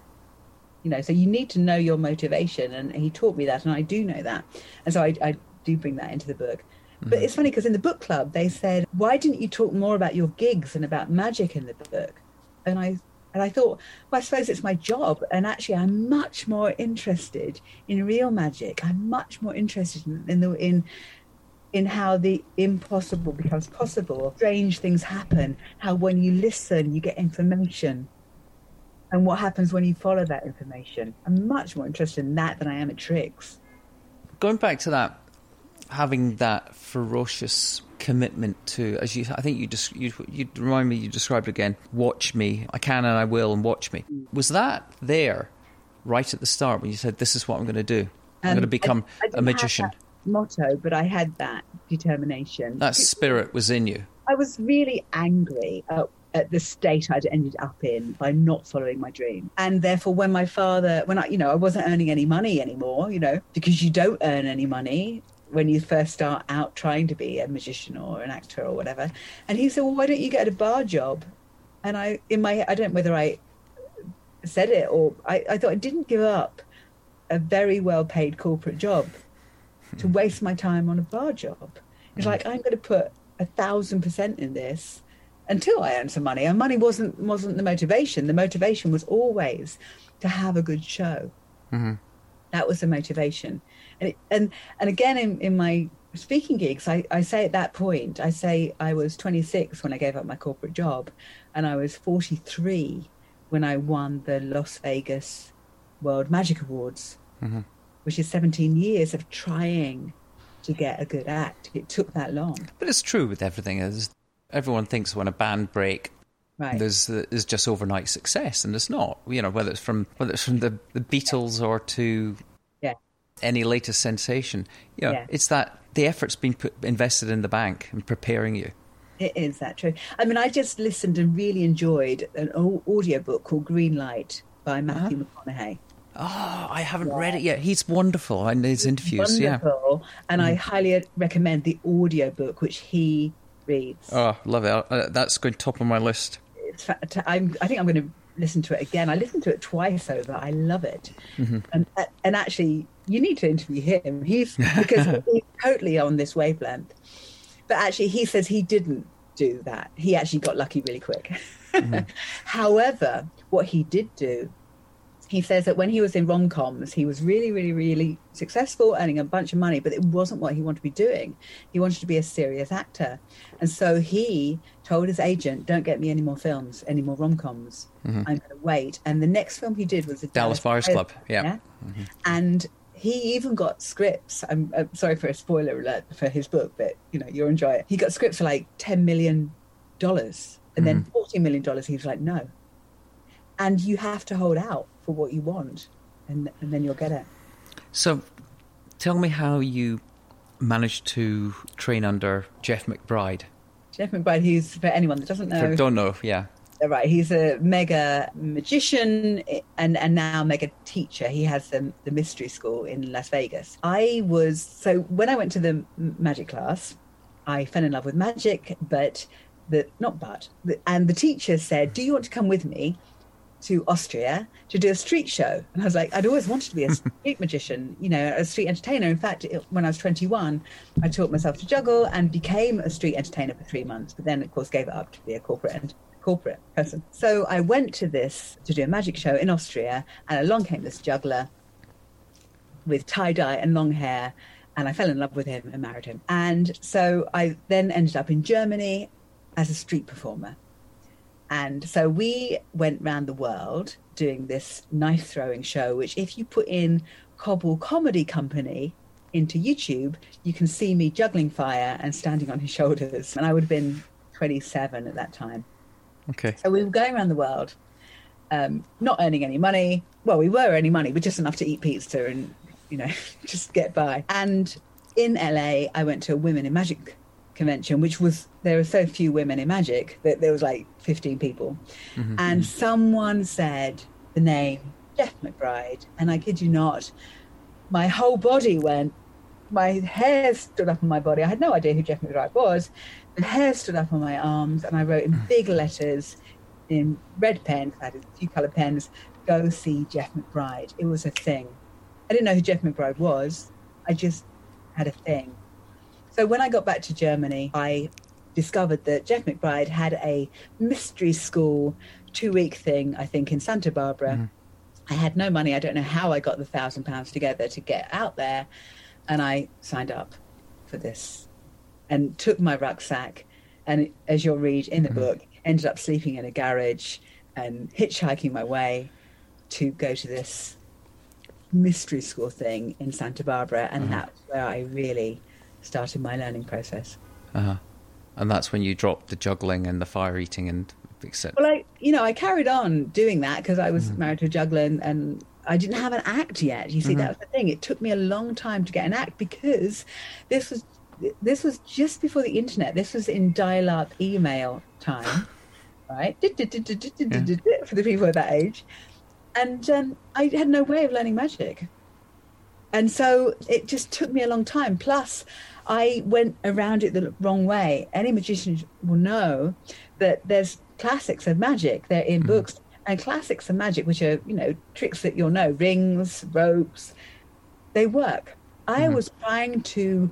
You know, so you need to know your motivation, and he taught me that, and I do know that, and so I, I do bring that into the book. Mm-hmm. But it's funny because in the book club they said, "Why didn't you talk more about your gigs and about magic in the book?" And I and I thought, well, I suppose it's my job. And actually, I'm much more interested in real magic. I'm much more interested in, in the in in how the impossible becomes possible. Strange things happen. How when you listen, you get information, and what happens when you follow that information. I'm much more interested in that than I am at tricks. Going back to that, having that ferocious commitment to, as you, I think you just, you, you remind me, you described again, watch me, I can and I will, and watch me. Was that there right at the start when you said, this is what I'm going to do? I'm um, going to become I, I a magician? motto, but I had that determination. That spirit was in you. I was really angry at, at, the state I'd ended up in by not following my dream. And therefore, when my father, when I, you know, I wasn't earning any money anymore, you know, because you don't earn any money when you first start out trying to be a magician or an actor or whatever. And he said, "Well, why don't you get a bar job?" And I, in my, I don't know whether I said it or I, I thought I didn't give up a very well-paid corporate job to waste my time on a bar job. It's mm. like I'm going to put a thousand percent in this until I earn some money. And money wasn't wasn't the motivation. The motivation was always to have a good show. Mm-hmm. That was the motivation. And, it, and, and again, in, in my speaking gigs, I, I say at that point, I say I was 26 when I gave up my corporate job, and I was 43 when I won the Las Vegas World Magic Awards, mm-hmm. which is 17 years of trying to get a good act. It took that long. But it's true with everything. Is everyone thinks when a band break, Right. There's there's just overnight success, and it's not. You know whether it's from whether it's from the, the Beatles or to any latest sensation. You know, yeah. it's that the effort's been put, invested in the bank and preparing you. It is that true. I mean, I just listened and really enjoyed an audio book called Green Light by Matthew uh-huh. McConaughey. Oh, I haven't yeah. read it yet. He's wonderful in his interviews. Wonderful, yeah. and mm. I highly recommend the audio book which he reads. Oh, love it! Uh, that's going top of my list. I'm, I think I'm going to listen to it again. I listened to it twice over. I love it, mm-hmm. and and actually, you need to interview him. He's because he's totally on this wavelength. But actually, he says he didn't do that. He actually got lucky really quick. Mm-hmm. However, what he did do, he says that when he was in rom coms, he was really, really, really successful, earning a bunch of money, but it wasn't what he wanted to be doing. He wanted to be a serious actor. And so he told his agent, don't get me any more films, any more rom coms. Mm-hmm. I'm going to wait. And the next film he did was the Dallas, Dallas Buyers Club. Yeah. yeah? Mm-hmm. And he even got scripts. I'm, I'm, sorry for a spoiler alert for his book, but you know you'll enjoy it. He got scripts for like ten million dollars, and mm. then mm-hmm. forty million dollars. He was like, no, and you have to hold out for what you want, and and then you'll get it. So, tell me how you managed to train under Jeff McBride. Jeff McBride, who's for anyone that doesn't know, for, don't know, yeah, right. He's a mega magician eh, and, and now mega teacher. He has the, the mystery school in Las Vegas. I was, so when I went to the magic class, I fell in love with magic, but the, not but, the, and the teacher said, Do you want to come with me? To Austria to do a street show. And I was like, I'd always wanted to be a street magician, you know, a street entertainer. In fact, it, when I was 21, I taught myself to juggle and became a street entertainer for three months, but then, of course, gave it up to be a corporate and corporate person. So I went to this to do a magic show in Austria, and along came this juggler with tie dye and long hair. And I fell in love with him and married him. And so I then ended up in Germany as a street performer. And so we went round the world doing this knife throwing show, which, if you put in Cobble Comedy Company into YouTube, you can see me juggling fire and standing on his shoulders. And I would have been 27 at that time. Okay. So we were going around the world, um, not earning any money. Well, we were earning money, but just enough to eat pizza and, you know, just get by. And in LA, I went to a Women in Magic convention, which was there were so few women in magic that there was like 15 people. Mm-hmm. And someone said the name Jeff McBride. And I kid you not, my whole body went, my hair stood up on my body. I had no idea who Jeff McBride was. The hair stood up on my arms, and I wrote in mm. big letters in red pen, I had a few colour pens, go see Jeff McBride. It was a thing. I didn't know who Jeff McBride was. I just had a thing. So when I got back to Germany, I discovered that Jeff McBride had a mystery school two week thing, I think, in Santa Barbara. Mm. I had no money. I don't know how I got the thousand pounds together to get out there. And I signed up for this and took my rucksack. And as you'll read in the mm-hmm. book, ended up sleeping in a garage and hitchhiking my way to go to this mystery school thing in Santa Barbara. And mm-hmm. that's where I really started my learning process. Uh-huh. And that's when you dropped the juggling and the fire eating and etc. Well, I, you know, I carried on doing that because I was mm-hmm. married to a juggler and, and, I didn't have an act yet. You see, mm-hmm. that was the thing. It took me a long time to get an act because this was this was just before the internet. This was in dial-up email time, right? For the people of that age, and um, I had no way of learning magic, and so it just took me a long time. Plus, I went around it the wrong way. Any magician will know that there's classics of magic. They're in mm. books, and classics of magic, which are you know tricks that you'll know, rings, ropes, they work. I mm-hmm. was trying to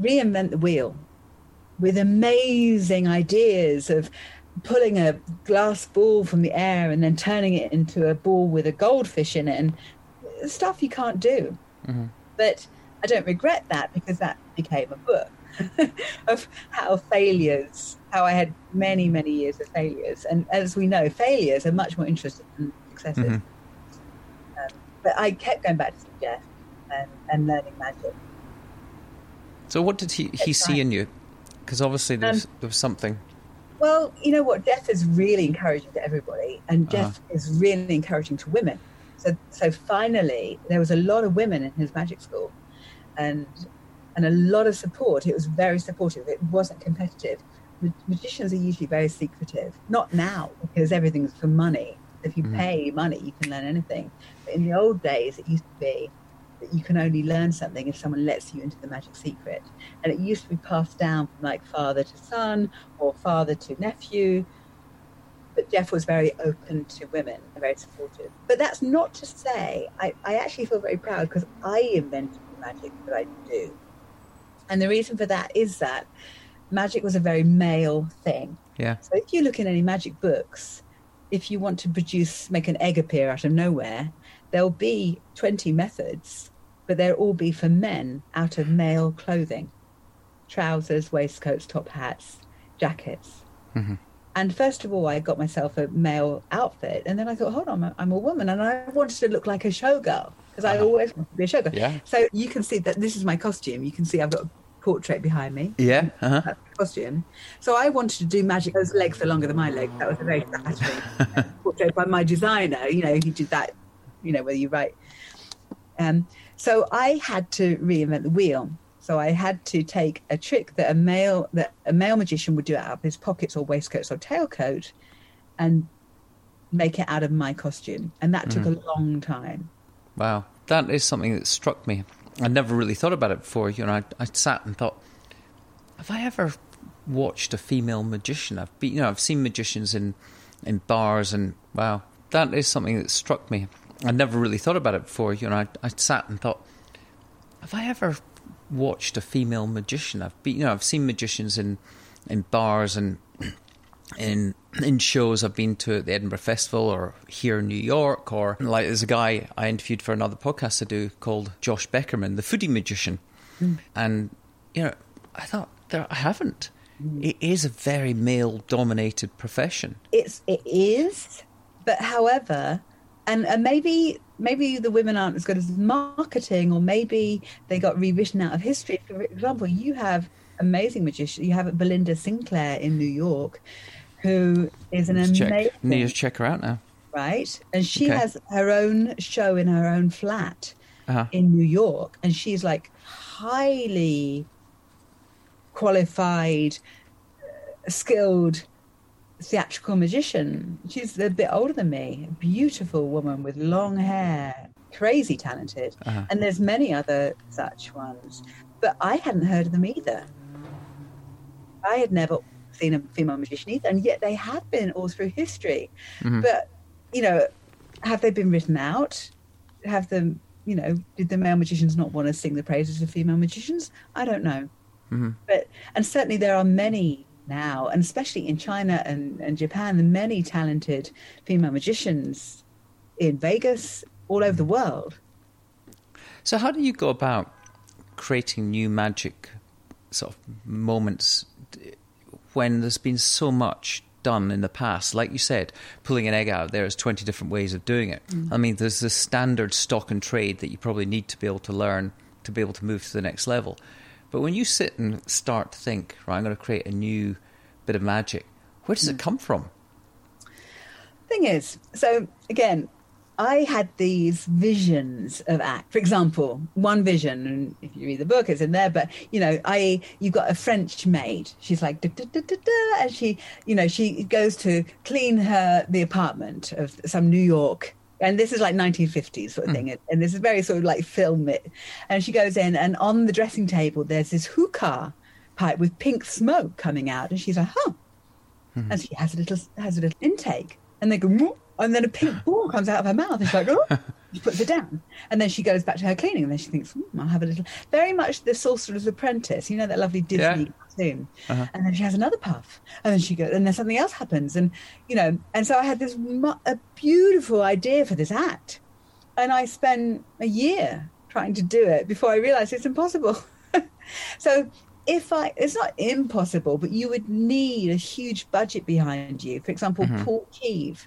reinvent the wheel with amazing ideas of pulling a glass ball from the air and then turning it into a ball with a goldfish in it and stuff you can't do. Mm-hmm. But I don't regret that because that became a book of how failures, how I had many, many years of failures. And as we know, failures are much more interesting than successes. Mm-hmm. Um, but I kept going back to Jeff and, and learning magic. So, what did he, he see in you? Because obviously there was, um, there was something. Well, you know what? Jeff is really encouraging to everybody, and Jeff uh-huh. is really encouraging to women. So, so finally, there was a lot of women in his magic school, and and a lot of support. It was very supportive. It wasn't competitive. magicians are usually very secretive. Not now because everything's for money. If you mm. pay money, you can learn anything. But in the old days, it used to be that you can only learn something if someone lets you into the magic secret. And it used to be passed down from like father to son or father to nephew. But Jeff was very open to women and very supportive. But that's not to say, I, I actually feel very proud because I invented magic that I do. And the reason for that is that magic was a very male thing. Yeah. So if you look in any magic books, if you want to produce, make an egg appear out of nowhere, there'll be 20 methods, but they'll all be for men out of male clothing trousers, waistcoats, top hats, jackets. Mm-hmm. And first of all, I got myself a male outfit. And then I thought, hold on, I'm a woman. And I wanted to look like a showgirl because I always want to be a showgirl. Yeah. So you can see that this is my costume. You can see I've got a portrait behind me. Yeah. Uh-huh. costume. So I wanted to do magic. Those legs are longer than my legs. That was a very flattering portrait by my designer. You know, he did that you know, whether you write. Um, so I had to reinvent the wheel. So I had to take a trick that a male that a male magician would do out of his pockets or waistcoats or tailcoat, and make it out of my costume, and that took mm. a long time. Wow, that is something that struck me. I never really thought about it before. You know, I, I sat and thought, have I ever watched a female magician? I've been, you know, I've seen magicians in in bars, and wow, that is something that struck me. I never really thought about it before. You know, I, I sat and thought, have I ever watched a female magician? I've been, you know, I've seen magicians in in bars and in in shows I've been to at the Edinburgh Festival or here in New York or like there's a guy I interviewed for another podcast to do called Josh Beckerman, the foodie magician. Mm. And you know, I thought there I haven't. Mm. It is a very male dominated profession. It's it is, but however, and, and maybe maybe the women aren't as good as marketing or maybe they got rewritten out of history. For example, you have amazing magician. You have Belinda Sinclair in New York who is an Let's amazing. Check. Need to check her out now. Right, and she okay. has her own show in her own flat uh-huh. in New York, and she's like highly qualified, uh, skilled theatrical magician. She's a bit older than me. Beautiful woman with long hair, crazy talented. Uh-huh. And there's many other such ones. But I hadn't heard of them either. I had never female magician either, and yet they have been all through history. Mm-hmm. But you know, have they been written out? Have them, you know, did the male magicians not want to sing the praises of female magicians? I don't know. Mm-hmm. But and certainly there are many now, and especially in China and, and Japan, the many talented female magicians in Vegas, all over the mm-hmm. world. So, how do you go about creating new magic sort of moments when there's been so much done in the past. Like you said, pulling an egg out, there's 20 different ways of doing it. Mm. I mean, there's the standard stock and trade that you probably need to be able to learn to be able to move to the next level. But when you sit and start to think, right, I'm going to create a new bit of magic, where does mm. it come from? Thing is, so again, I had these visions of act. For example, one vision, and if you read the book, it's in there. But you know, I you've got a French maid. She's like, da, da, da, da, da, and she, you know, she goes to clean her the apartment of some New York. And this is like 1950s sort of mm. thing, and this is very sort of like film it. And she goes in, and on the dressing table, there's this hookah pipe with pink smoke coming out, and she's like, "Huh," mm-hmm. and she has a little has a little intake, and they go and then a pink ball comes out of her mouth. And she's like, oh, she puts it down. And then she goes back to her cleaning. And then she thinks, hmm, I'll have a little. Very much the Sorcerer's Apprentice. You know that lovely Disney yeah. cartoon. Uh-huh. And then she has another puff. And then she goes, and then something else happens. And, you know, and so I had this a beautiful idea for this act. And I spent a year trying to do it before I realized it's impossible. so if I, it's not impossible, but you would need a huge budget behind you. For example, mm-hmm. Paul Kieve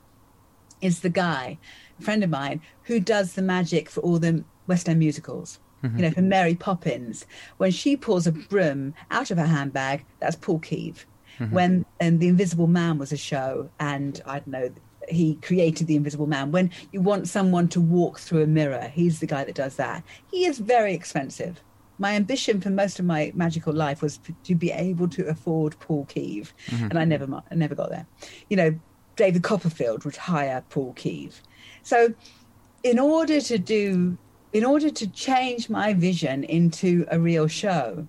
is the guy, a friend of mine, who does the magic for all the West End musicals. Mm-hmm. You know, for Mary Poppins, when she pulls a broom out of her handbag, that's Paul Kieve. Mm-hmm. When and the Invisible Man was a show, and I don't know, he created the Invisible Man. When you want someone to walk through a mirror, he's the guy that does that. He is very expensive. My ambition for most of my magical life was to be able to afford Paul Kieve, mm-hmm. and I never, I never got there. You know, David Copperfield would hire Paul Kieve. So, in order to do, in order to change my vision into a real show,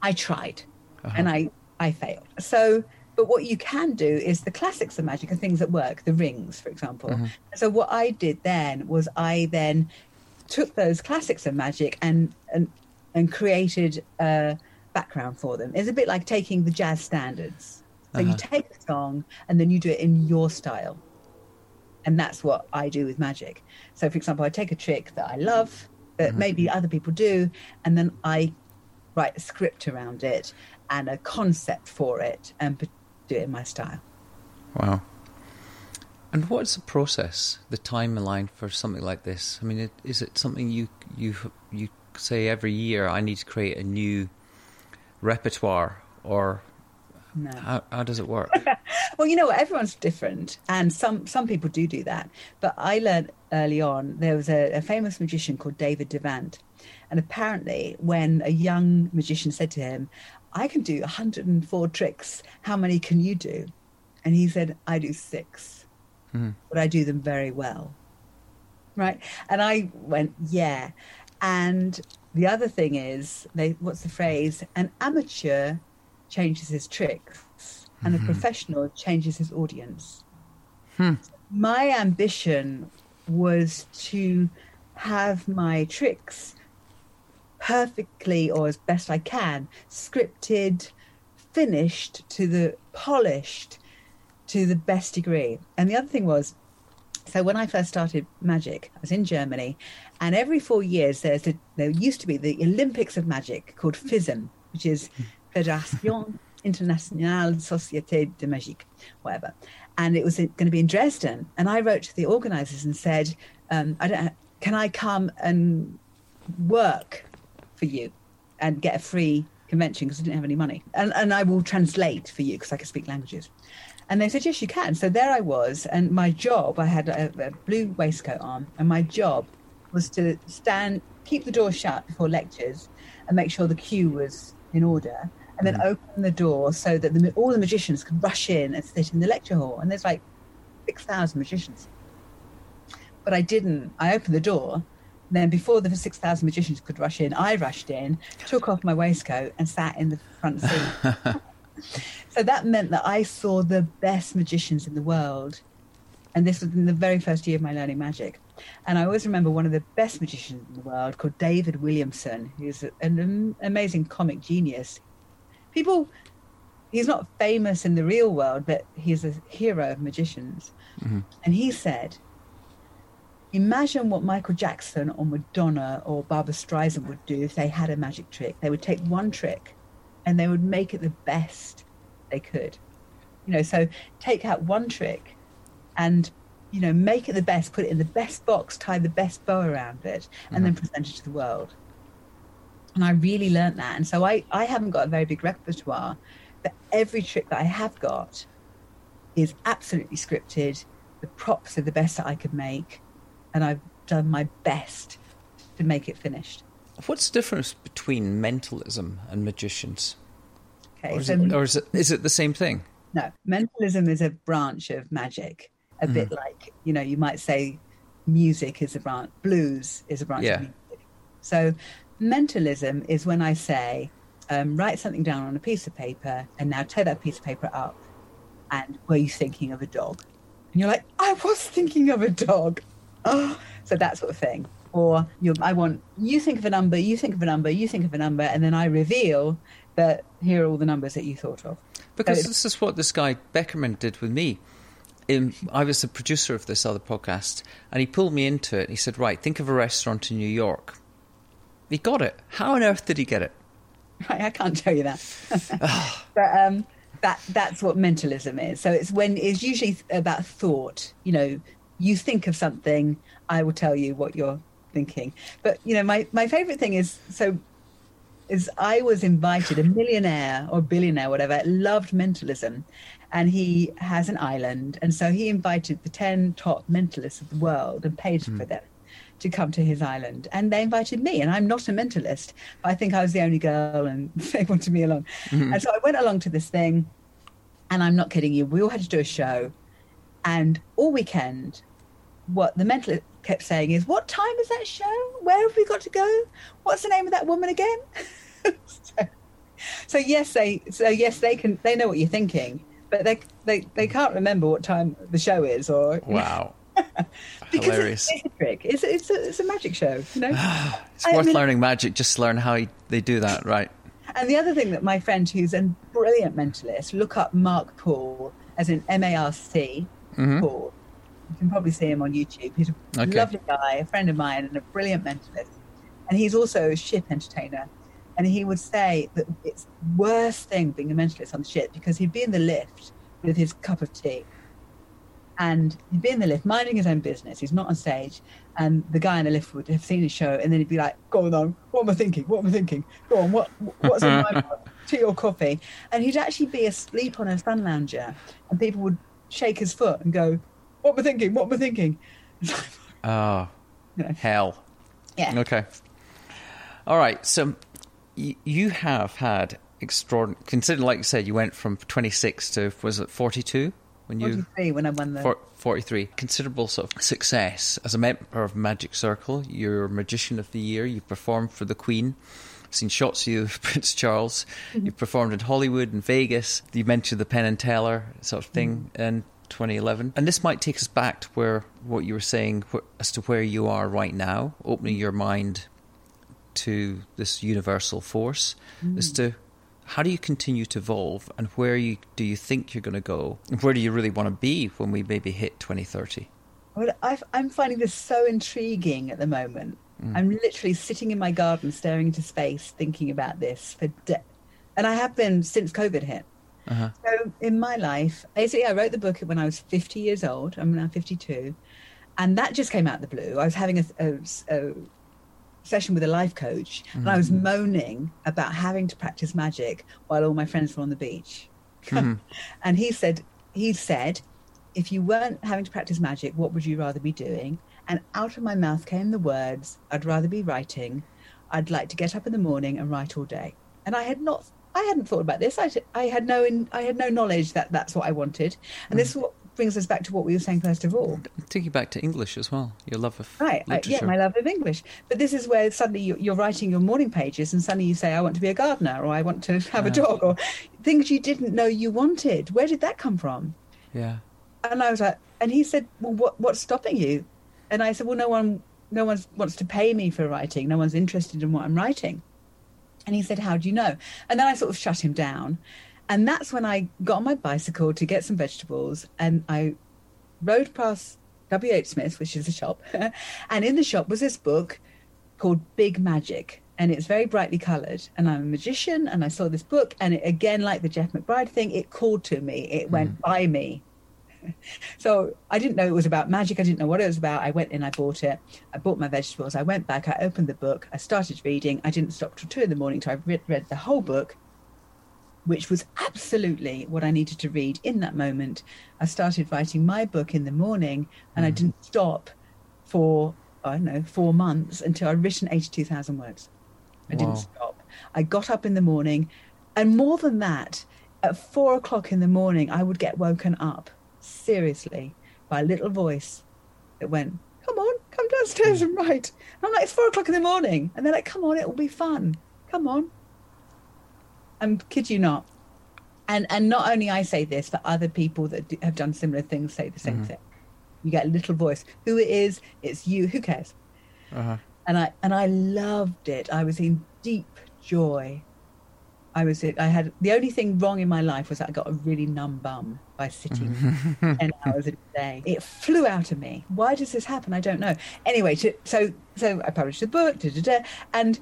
I tried, uh-huh. and I I failed. So, but what you can do is the classics of magic are things that work. The rings, for example. Uh-huh. So what I did then was I then took those classics of magic and and and created a background for them. It's a bit like taking the jazz standards so uh-huh. you take a song and then you do it in your style. And that's what I do with magic. So, for example, I take a trick that I love, that uh-huh. maybe other people do, and then I write a script around it and a concept for it and do it in my style. Wow. And what's the process, the timeline for something like this? I mean, is it something you you you say every year I need to create a new repertoire, or no. How, how does it work? well, you know what? Everyone's different, and some some people do do that. But I learned early on there was a, a famous magician called David Devant, and apparently, when a young magician said to him, "I can do 104 tricks. How many can you do?" and he said, "I do six, mm. but I do them very well." Right, and I went, "Yeah." And the other thing is, they, what's the phrase? An amateur changes his tricks and mm-hmm. a professional changes his audience. Hmm. My ambition was to have my tricks perfectly or as best I can scripted, finished to the polished to the best degree. And the other thing was, so when I first started magic, I was in Germany, and every four years there's a, there used to be the Olympics of magic called FISM, which is Fédération Internationale Société de Magique, whatever. And it was going to be in Dresden. And I wrote to the organisers and said, um, I don't, can I come and work for you and get a free convention because I didn't have any money? And, and I will translate for you because I can speak languages. And they said, yes, you can. So there I was. And my job, I had a, a blue waistcoat on, and my job was to stand, keep the door shut before lectures and make sure the queue was in order and then mm. open the door so that the, all the magicians could rush in and sit in the lecture hall. And there's like 6,000 magicians. But I didn't. I opened the door. Then, before the 6,000 magicians could rush in, I rushed in, took off my waistcoat, and sat in the front seat. so that meant that I saw the best magicians in the world. And this was in the very first year of my learning magic. And I always remember one of the best magicians in the world called David Williamson, who's an amazing comic genius people he's not famous in the real world, but he's a hero of magicians. Mm-hmm. And he said, Imagine what Michael Jackson or Madonna or Barbra Streisand would do if they had a magic trick. They would take one trick and they would make it the best they could. You know, so take out one trick and, you know, make it the best, put it in the best box, tie the best bow around it, and mm-hmm. then present it to the world and I really learned that. And so I, I haven't got a very big repertoire, but every trick that I have got is absolutely scripted. The props are the best that I could make, and I've done my best to make it finished. What's the difference between mentalism and magicians? Okay, or, is, so, it, or is, it, is it the same thing? No, mentalism is a branch of magic, a mm. bit like you know you might say music is a branch, blues is a branch yeah. of music. So Mentalism is when I say, um, write something down on a piece of paper and now tear that piece of paper up. And were you thinking of a dog? And you're like, I was thinking of a dog. Oh, so that sort of thing. Or I want you think of a number, you think of a number, you think of a number, and then I reveal that here are all the numbers that you thought of. Because so this is what this guy Beckerman did with me. In, I was the producer of this other podcast, and he pulled me into it. He said, "Right, think of a restaurant in New York." He got it. How on earth did he get it? Right, I can't tell you that. but um, that that's what mentalism is. So it's when it's usually about thought. You know, you think of something, I will tell you what you're thinking. But you know, my my favorite thing is so is I was invited, a millionaire or billionaire, whatever, loved mentalism. And he has an island. And so he invited the 10 top mentalists of the world and paid mm. for them to come to his island. And they invited me, and I'm not a mentalist, but I think I was the only girl, and they wanted me along. Mm-hmm. And so I went along to this thing, and I'm not kidding you. We all had to do a show, and all weekend, what the mentalist kept saying is, "What time is that show? Where have we got to go? What's the name of that woman again?" so, so yes, they so yes they can they know what you're thinking, but they they they can't remember what time the show is or wow. because Hilarious. It's, a trick. It's, it's, a, it's a magic show. You know? it's I worth mean, learning magic just learn how they do that, right? And the other thing that my friend, who's a brilliant mentalist, look up Marc Paul as in M A R C mm-hmm. Paul. You can probably see him on YouTube. He's a okay. lovely guy, a friend of mine, and a brilliant mentalist. And he's also a ship entertainer. And he would say that it's the worst thing being a mentalist on the ship because he'd be in the lift with his cup of tea and he'd be in the lift minding his own business. He's not on stage. And the guy in the lift would have seen his show and then he'd be like, Go on, what am I thinking? What am I thinking? Go on, what, what's in my tea or coffee? And he'd actually be asleep on a sun lounger and people would shake his foot and go, What am I thinking? What am I thinking? oh, you know. hell. Yeah. Okay. All right. So y- you have had extraordinary, considering, like you said, you went from 26 to, was it 42? When you 43 when I won the 43 considerable sort of success as a member of Magic Circle. You're Magician of the Year. You've performed for the Queen. I've seen shots of you with Prince Charles. Mm-hmm. You've performed in Hollywood and Vegas. You mentioned the Penn and Teller sort of thing, mm-hmm. and 2011. And this might take us back to where what you were saying as to where you are right now, opening your mind to this universal force, mm. as to how do you continue to evolve and where you, do you think you're going to go? And where do you really want to be when we maybe hit 2030? Well, i am finding this so intriguing at the moment. Mm. I'm literally sitting in my garden staring into space thinking about this for de- and I have been since COVID hit. Uh-huh. So in my life, basically, I wrote the book when I was 50 years old. I'm now 52, and that just came out of the blue. I was having a, a, a session with a life coach, mm-hmm. and I was mm-hmm. moaning about having to practice magic while all my friends were on the beach. Mm-hmm. and he said, he said, if you weren't having to practice magic, what would you rather be doing? And out of my mouth came the words, I'd rather be writing. I'd like to get up in the morning and write all day. And I had not I hadn't thought about this. I, I had no in, I had no knowledge that that's what I wanted, and mm. this brings us back to what we were saying first of all. Take you back to English as well. Your love of right, I, yeah, my love of English. But this is where suddenly you're, you're, writing your morning pages, and suddenly you say, "I want to be a gardener," or "I want to have a dog," or things you didn't know you wanted. Where did that come from? Yeah. And I was like, and he said, "Well, what what's stopping you?" And I said, "Well, no one." No one wants to pay me for writing. No one's interested in what I'm writing. And he said, How do you know? And then I sort of shut him down. And that's when I got on my bicycle to get some vegetables and I rode past W.H. Smith, which is a shop. and in the shop was this book called Big Magic. And it's very brightly coloured. And I'm a magician and I saw this book. And it, again, like the Jeff McBride thing, it called to me. It went mm. by me. so I didn't know it was about magic. I didn't know what it was about. I went in, I bought it. I bought my vegetables. I went back, I opened the book. I started reading. I didn't stop till two in the morning. So I read, read the whole book, which was absolutely what I needed to read in that moment. I started writing my book in the morning and mm. I didn't stop for, I don't know, four months until I'd written 82,000 words. I wow. didn't stop. I got up in the morning. And more than that, at four o'clock in the morning, I would get woken up seriously by a little voice that went, Come on, come downstairs and write. And I'm like, It's four o'clock in the morning. And they're like, Come on, it'll be fun. Come on. And kid you not. And, and not only I say this, but other people that do, have done similar things say the same mm-hmm. thing. You get a little voice. Who it is, it's you. Who cares? Uh-huh. And I and I loved it. I was in deep joy I was I had the only thing wrong in my life was that I got a really numb bum by sitting ten hours a day. It flew out of me. Why does this happen? I don't know. Anyway, to, so so I published a book, da, da, da, and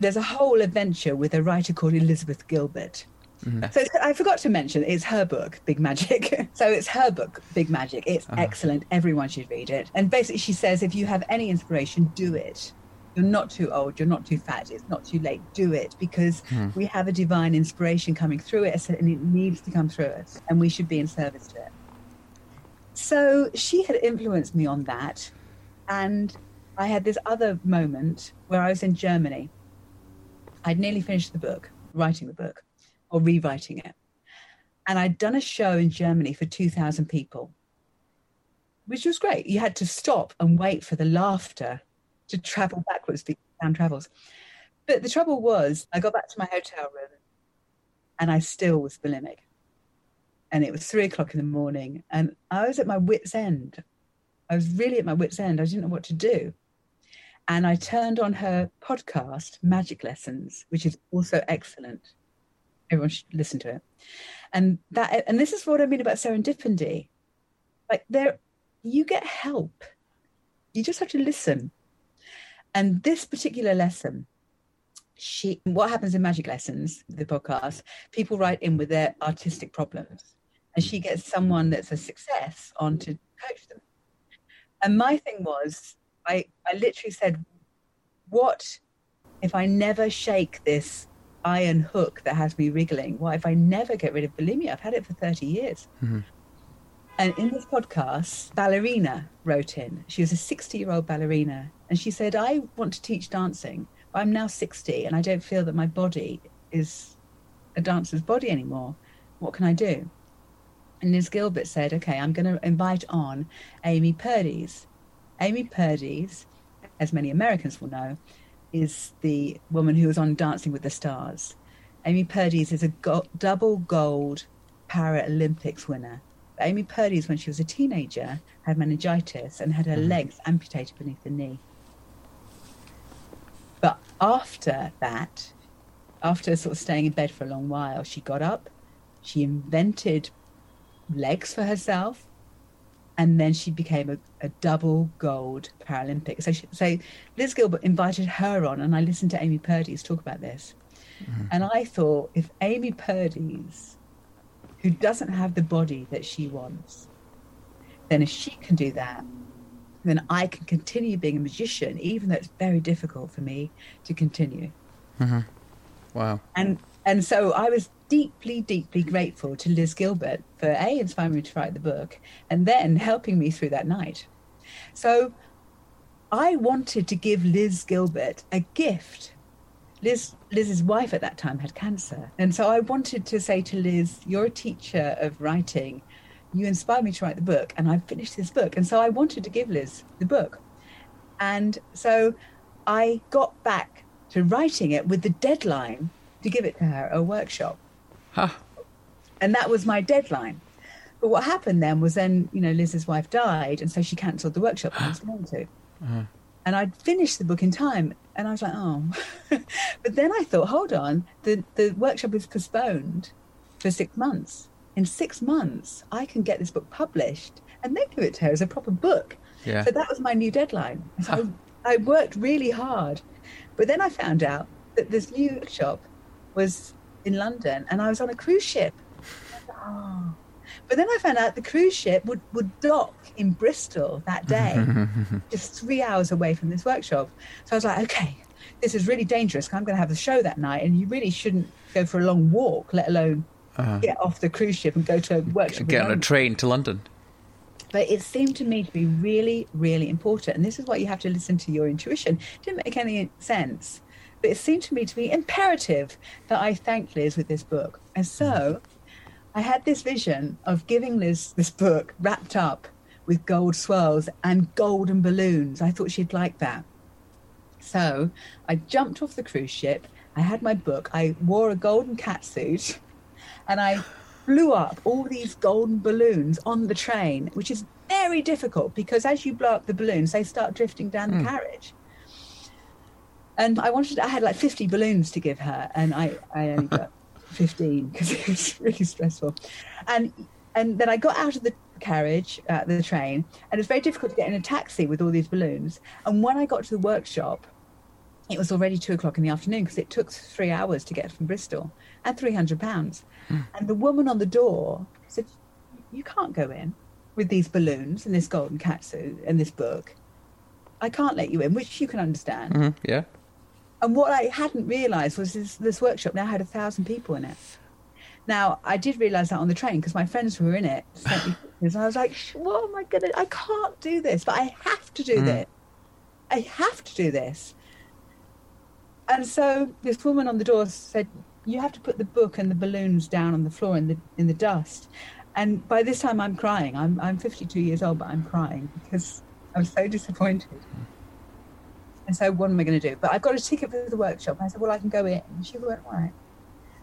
there's a whole adventure with a writer called Elizabeth Gilbert. Mm-hmm. So I forgot to mention it's her book, Big Magic. so it's her book, Big Magic. It's uh-huh. excellent. Everyone should read it. And basically, she says if you have any inspiration, do it. You're not too old, you're not too fat, it's not too late. Do it because hmm. we have a divine inspiration coming through it and it needs to come through us and we should be in service to it. So she had influenced me on that. And I had this other moment where I was in Germany. I'd nearly finished the book, writing the book or rewriting it. And I'd done a show in Germany for 2,000 people, which was great. You had to stop and wait for the laughter to travel backwards because sound travels. But the trouble was, I got back to my hotel room and I still was bulimic. And it was three o'clock in the morning and I was at my wits' end. I was really at my wits' end. I didn't know what to do. And I turned on her podcast, Magic Lessons, which is also excellent. Everyone should listen to it. And that and this is what I mean about serendipity. Like there you get help. You just have to listen and this particular lesson, she what happens in magic lessons, the podcast, people write in with their artistic problems. And she gets someone that's a success on to coach them. And my thing was, I, I literally said, What if I never shake this iron hook that has me wriggling? What if I never get rid of bulimia? I've had it for 30 years. Mm-hmm. And in this podcast, ballerina wrote in. She was a 60 year old ballerina. And she said, I want to teach dancing, but I'm now 60 and I don't feel that my body is a dancer's body anymore. What can I do? And Liz Gilbert said, Okay, I'm going to invite on Amy Purdy's. Amy Purdy's, as many Americans will know, is the woman who was on Dancing with the Stars. Amy Purdy's is a go- double gold Paralympics winner Amy Purdy's, when she was a teenager, had meningitis and had her mm-hmm. legs amputated beneath the knee. But after that, after sort of staying in bed for a long while, she got up, she invented legs for herself, and then she became a, a double gold Paralympic. So, she, so Liz Gilbert invited her on, and I listened to Amy Purdy's talk about this. Mm-hmm. And I thought, if Amy Purdy's, who doesn't have the body that she wants, then if she can do that, then I can continue being a magician, even though it's very difficult for me to continue. Mm-hmm. Wow. And and so I was deeply, deeply grateful to Liz Gilbert for a inspiring me to write the book, and then helping me through that night. So I wanted to give Liz Gilbert a gift. Liz Liz's wife at that time had cancer, and so I wanted to say to Liz, "You're a teacher of writing. You inspired me to write the book, and I finished this book." And so I wanted to give Liz the book, and so I got back to writing it with the deadline to give it to her a workshop Huh. and that was my deadline. But what happened then was then you know Liz's wife died, and so she cancelled the workshop I was going to. Uh-huh. And I'd finished the book in time, and I was like, oh. but then I thought, hold on, the the workshop is postponed for six months. In six months, I can get this book published and then give it to her as a proper book. Yeah. So that was my new deadline. So I, I worked really hard, but then I found out that this new workshop was in London, and I was on a cruise ship. Oh. But then I found out the cruise ship would, would dock in Bristol that day, just three hours away from this workshop. So I was like, okay, this is really dangerous. I'm going to have the show that night, and you really shouldn't go for a long walk, let alone ah. get off the cruise ship and go to a workshop. Get on a train to London. But it seemed to me to be really, really important. And this is why you have to listen to your intuition. It didn't make any sense. But it seemed to me to be imperative that I thank Liz with this book. And so I had this vision of giving Liz this book wrapped up with gold swirls and golden balloons. I thought she'd like that. So I jumped off the cruise ship. I had my book. I wore a golden cat suit and I blew up all these golden balloons on the train, which is very difficult because as you blow up the balloons, they start drifting down the hmm. carriage. And I wanted, I had like 50 balloons to give her, and I, I only got 15 because it was really stressful. And and then I got out of the carriage, uh, the train, and it was very difficult to get in a taxi with all these balloons. And when I got to the workshop, it was already two o'clock in the afternoon because it took three hours to get from Bristol and three hundred pounds. And the woman on the door said, "You can't go in with these balloons and this golden cat suit and this book. I can't let you in," which you can understand. Mhm, Yeah. And what I hadn't realised was this, this workshop now had a thousand people in it. Now I did realise that on the train because my friends who were in it sent me pictures, and I was like, "What am I gonna? I can't do this, but I have to do mm. this. I have to do this." And so this woman on the door said, "You have to put the book and the balloons down on the floor in the in the dust." And by this time, I'm crying. I'm I'm 52 years old, but I'm crying because I'm so disappointed. And so, what am I going to do? But I've got a ticket for the workshop. And I said, "Well, I can go in." And she went, "All right."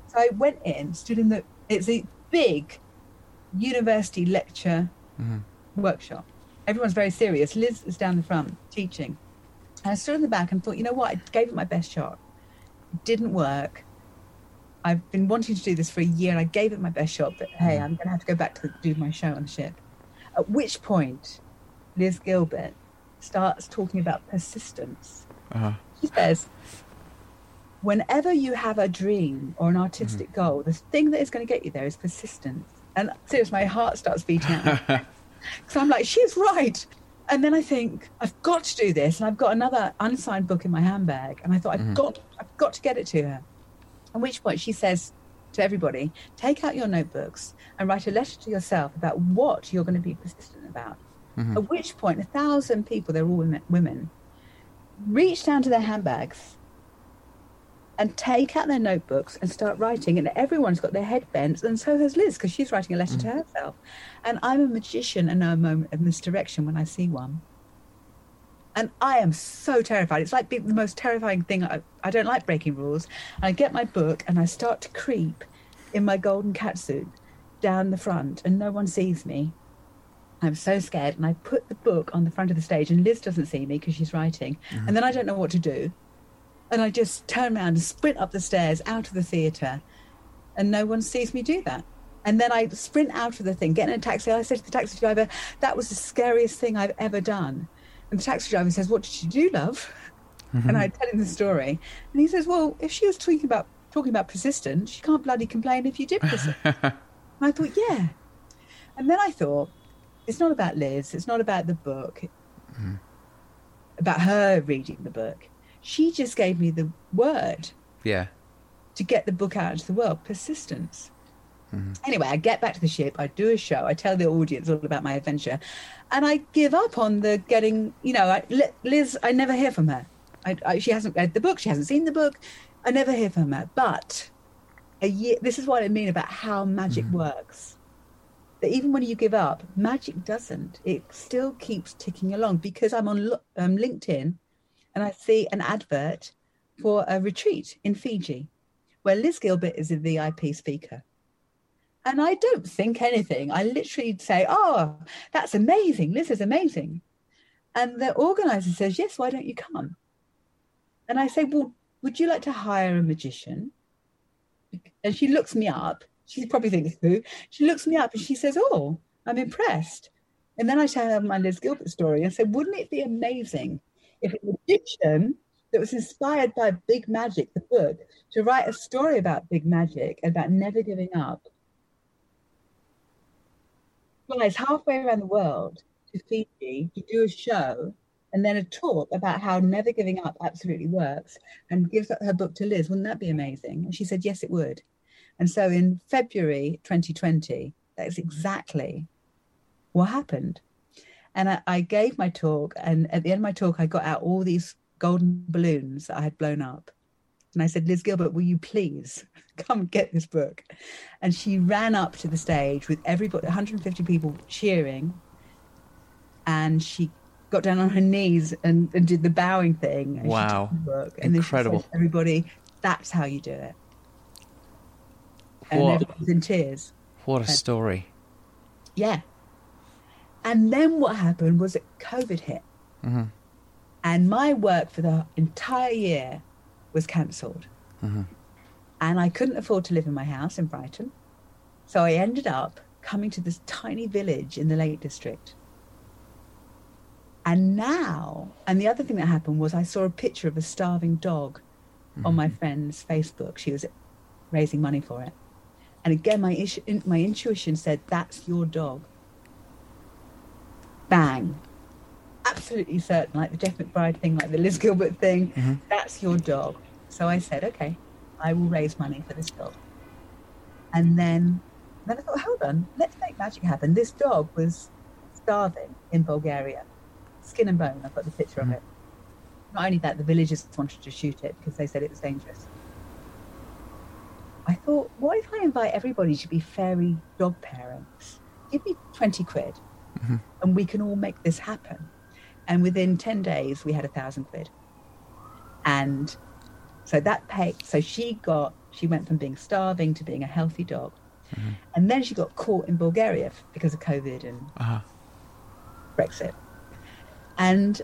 So I went in, stood in the. It's a big university lecture mm-hmm. workshop. Everyone's very serious. Liz is down the front teaching. And I stood in the back and thought, you know what? I gave it my best shot. It didn't work. I've been wanting to do this for a year. and I gave it my best shot, but hey, mm-hmm. I'm going to have to go back to do my show on the ship. At which point, Liz Gilbert starts talking about persistence. Uh-huh. She says, whenever you have a dream or an artistic goal, the thing that is going to get you there is persistence. And seriously, my heart starts beating out. So I'm like, she's right. And then I think I've got to do this, and I've got another unsigned book in my handbag, and I thought I've got, I've got to get it to her. At which point she says to everybody, take out your notebooks and write a letter to yourself about what you're going to be persistent about. At which point, a thousand people, they're all women, women, reach down to their handbags and take out their notebooks and start writing. And everyone's got their head bent, and so has Liz because she's writing a letter to mm. herself. And I'm a magician and know a moment of misdirection when I see one. And I am so terrified. It's like the most terrifying thing. I, I don't like breaking rules. And I get my book and I start to creep in my golden cat suit down the front and no one sees me. I'm so scared. And I put the book on the front of the stage, and Liz doesn't see me because she's writing. Mm-hmm. And then I don't know what to do. And I just turn around and sprint up the stairs out of the theatre, and no one sees me do that. And then I sprint out of the thing, get in a taxi. I said to the taxi driver, That was the scariest thing I've ever done. And the taxi driver says, What did you do, love? And I tell him the story. And he says, Well, if she was talking about talking about persistence, she can't bloody complain if you did persist. and I thought, Yeah. And then I thought, it's not about Liz, it's not about the book, mm-hmm. about her reading the book. She just gave me the word Yeah. to get the book out into the world persistence. Mm-hmm. Anyway, I get back to the ship, I do a show, I tell the audience all about my adventure, and I give up on the getting, you know, I, Liz, I never hear from her. I, I, she hasn't read the book, she hasn't seen the book, I never hear from her. But a year, this is what I mean about how magic mm-hmm. works. That even when you give up, magic doesn't. It still keeps ticking along because I'm on um, LinkedIn and I see an advert for a retreat in Fiji where Liz Gilbert is a VIP speaker. And I don't think anything. I literally say, Oh, that's amazing. Liz is amazing. And the organizer says, Yes, why don't you come? And I say, Well, would you like to hire a magician? And she looks me up. She probably thinks who. She looks me up and she says, Oh, I'm impressed. And then I tell her my Liz Gilbert story and say, Wouldn't it be amazing if a magician that was inspired by Big Magic, the book, to write a story about big magic, about never giving up, flies halfway around the world to Fiji to do a show and then a talk about how never giving up absolutely works and gives her book to Liz. Wouldn't that be amazing? And she said, yes, it would. And so in February 2020, that's exactly what happened. And I, I gave my talk, and at the end of my talk, I got out all these golden balloons that I had blown up. And I said, Liz Gilbert, will you please come get this book? And she ran up to the stage with everybody, 150 people cheering. And she got down on her knees and, and did the bowing thing. And Wow. She took the book, and then she Incredible. said, everybody, that's how you do it. And What? everybody was in tears. What a story. Yeah. And then what happened was that COVID hit. Mhm. And my work for the entire year was cancelled. And I couldn't afford to live in my house in Brighton. So I ended up coming to this tiny village in the Lake District. And now, and the other thing that happened was I saw a picture of a starving dog on my friend's Facebook. She was raising money for it. And again, my, ish- my intuition said, that's your dog. Bang. Absolutely certain, like the Jeff McBride thing, like the Liz Gilbert thing, mm-hmm. that's your dog. So I said, okay, I will raise money for this dog. And then, then I thought, hold on, let's make magic happen. This dog was starving in Bulgaria, skin and bone. I've got the picture of mm-hmm. it. Not only that, the villagers wanted to shoot it because they said it was dangerous. I thought, what if I invite everybody to be fairy dog parents? Give me 20 quid and we can all make this happen. And within 10 days, we had a thousand quid. And so that paid, so she got, she went from being starving to being a healthy dog. And then she got caught in Bulgaria because of COVID and Uh-huh. Brexit. And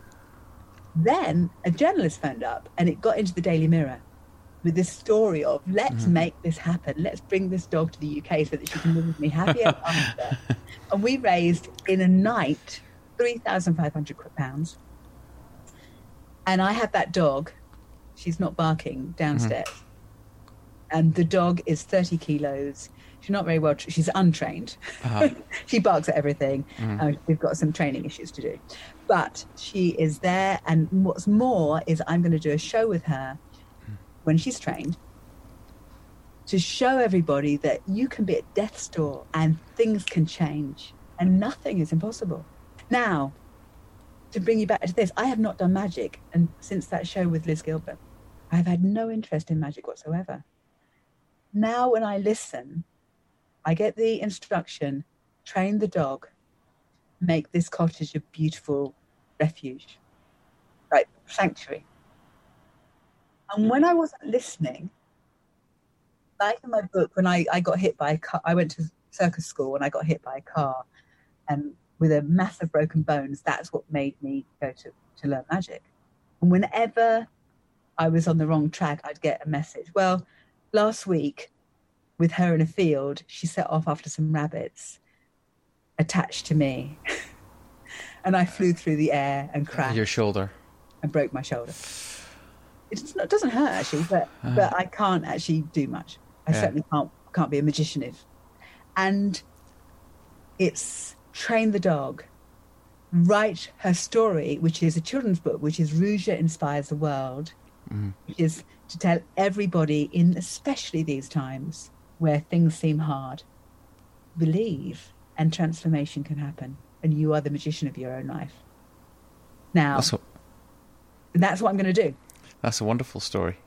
then a journalist phoned up and it got into the Daily Mirror with this story of let's make this happen. Let's bring this dog to the UK so that she can live with me happy ever after. and we raised in a night three thousand five hundred quid pounds. And I had that dog. She's not barking downstairs. And the dog is 30 kilos. She's not very well, tra- she's untrained. Uh-huh. she barks at everything. Uh, we've got some training issues to do. But she is there. And what's more is I'm going to do a show with her when she's trained to show everybody that you can be at death's door and things can change and nothing is impossible. Now, to bring you back to this, I have not done magic and since that show with Liz Gilbert. I've had no interest in magic whatsoever. Now, when I listen, I get the instruction train the dog, make this cottage a beautiful refuge, right? Sanctuary. And when I wasn't listening, like in my book, when I, I got hit by a car, I went to circus school and I got hit by a car and with a massive broken bones, that's what made me go to, to learn magic. And whenever I was on the wrong track, I'd get a message. Well, last week with her in a field, she set off after some rabbits attached to me. and I flew through the air and crashed. Your shoulder. And broke my shoulder. It's not, it doesn't hurt actually, but uh, but I can't actually do much. I yeah. certainly can't can't be a magician if. And it's train the dog, write her story, which is a children's book, which is Ruja inspires the world, mm. which is to tell everybody in especially these times where things seem hard, believe and transformation can happen, and you are the magician of your own life. Now, that's what, that's what I'm going to do. That's a wonderful story.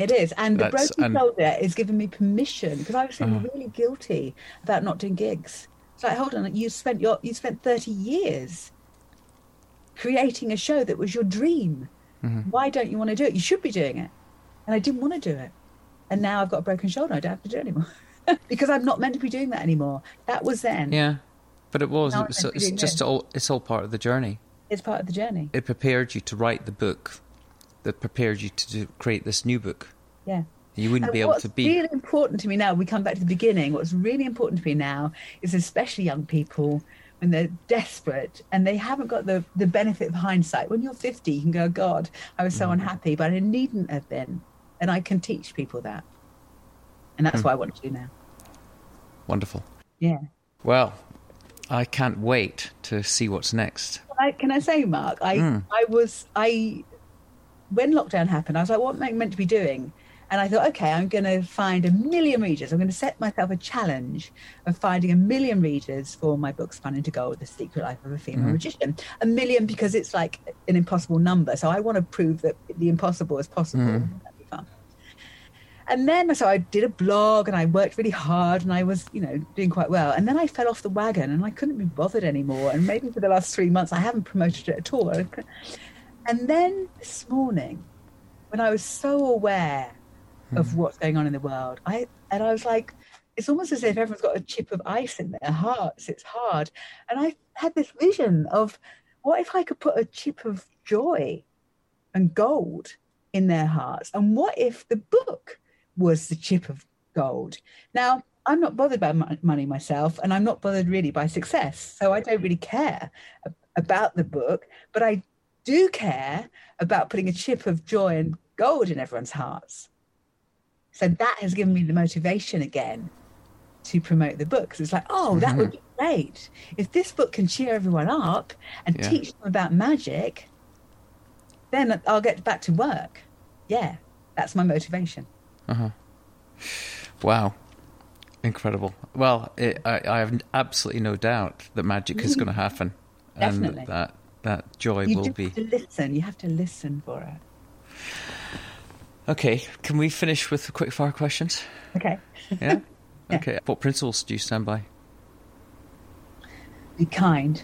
It is, and That's, the broken and... shoulder is giving me permission because I was feeling uh-huh. really guilty about not doing gigs. It's like, hold on, you spent your you spent thirty years creating a show that was your dream. Mm-hmm. Why don't you want to do it? You should be doing it, and I didn't want to do it, and now I've got a broken shoulder. I don't have to do it anymore because I'm not meant to be doing that anymore. That was then. Yeah, but it was. It's, it's just all. It's all part of the journey. It's part of the journey. It prepared you to write the book that prepared you to create this new book. Yeah. You wouldn't and be able to be. What's really important to me now, we come back to the beginning, what's really important to me now is especially young people when they're desperate and they haven't got the, the benefit of hindsight. When you're 50, you can go, God, I was so mm. unhappy, but I needn't have been. And I can teach people that. And that's mm. what I want to do now. Wonderful. Yeah. Well, I can't wait to see what's next. Can I, can I say, Mark? I, mm. I was, I when lockdown happened, I was like, what am I meant to be doing? And I thought, okay, I'm going to find a million readers. I'm going to set myself a challenge of finding a million readers for my book, Spun into Gold The Secret Life of a Female mm-hmm. Magician. A million because it's like an impossible number. So I want to prove that the impossible is possible. Mm-hmm. That'd be fun. And then, so I did a blog and I worked really hard and I was, you know, doing quite well. And then I fell off the wagon and I couldn't be bothered anymore. And maybe for the last three months, I haven't promoted it at all. And then this morning, when I was so aware of hmm. what's going on in the world, I and I was like, it's almost as if everyone's got a chip of ice in their hearts. It's hard. And I had this vision of what if I could put a chip of joy and gold in their hearts? And what if the book was the chip of gold? Now, I'm not bothered by money myself, and I'm not bothered really by success. So I don't really care about the book, but I do care about putting a chip of joy and gold in everyone's hearts. So that has given me the motivation again to promote the book. It's like, oh, that mm-hmm. would be great. If this book can cheer everyone up and yeah. teach them about magic, then I'll get back to work. Yeah, that's my motivation. Uh-huh. Wow. Incredible. Well, it, I, I, have absolutely no doubt that magic is going to happen. Definitely. And that that joy you will be. You have to listen. You have to listen for it. Okay, can we finish with the quick fire questions? Okay. yeah? yeah? Okay. What principles do you stand by? Be kind.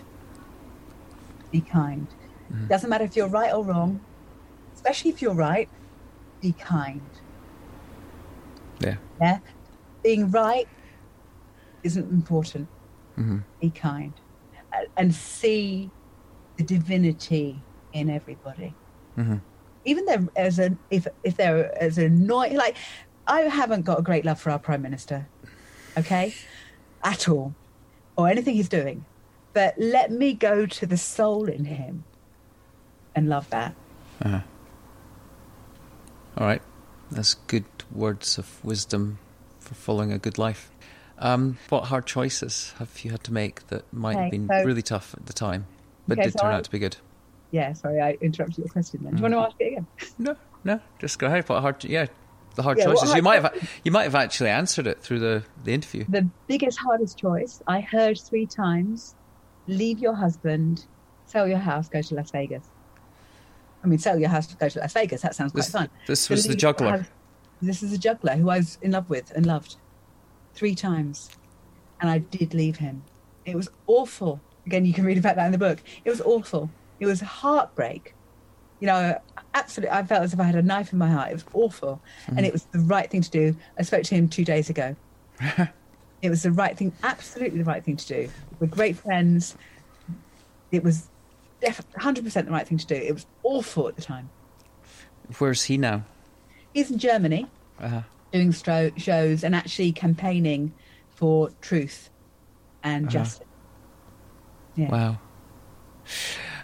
Be kind. Mm. Doesn't matter if you're right or wrong, especially if you're right, be kind. Yeah. Yeah. Being right isn't important. Mm-hmm. Be kind. And see the divinity in everybody. Mm-hmm. Even there as a if if they're as annoying like I haven't got a great love for our prime minister, okay, at all, or anything he's doing, but let me go to the soul in him, and love that. Uh-huh. All right, that's good words of wisdom for following a good life. Um, what hard choices have you had to make that might okay, have been so, really tough at the time? But okay, did so turn I, out to be good. Yeah, sorry, I interrupted your question. Then. Do you mm. want to ask it again? No, no, just go ahead. What hard? Yeah, the hard yeah, choices. You might have you might have actually answered it through the the interview. The biggest, hardest choice I heard three times: leave your husband, sell your house, go to Las Vegas. I mean, sell your house, go to Las Vegas. That sounds quite this, fun. This was the juggler. this is a juggler who I was in love with and loved three times, and I did leave him. It was awful. Again, you can read about that in the book. It was awful. It was heartbreak. You know, absolutely. I felt as if I had a knife in my heart. It was awful, mm. and it was the right thing to do. I spoke to him two days ago, It was the right thing, absolutely the right thing to do. We're great friends. It was def- 100% the right thing to do. It was awful at the time. Where's he now? He's in Germany Uh, doing stro- shows and actually campaigning for truth and Uh-huh. justice. Yeah. wow.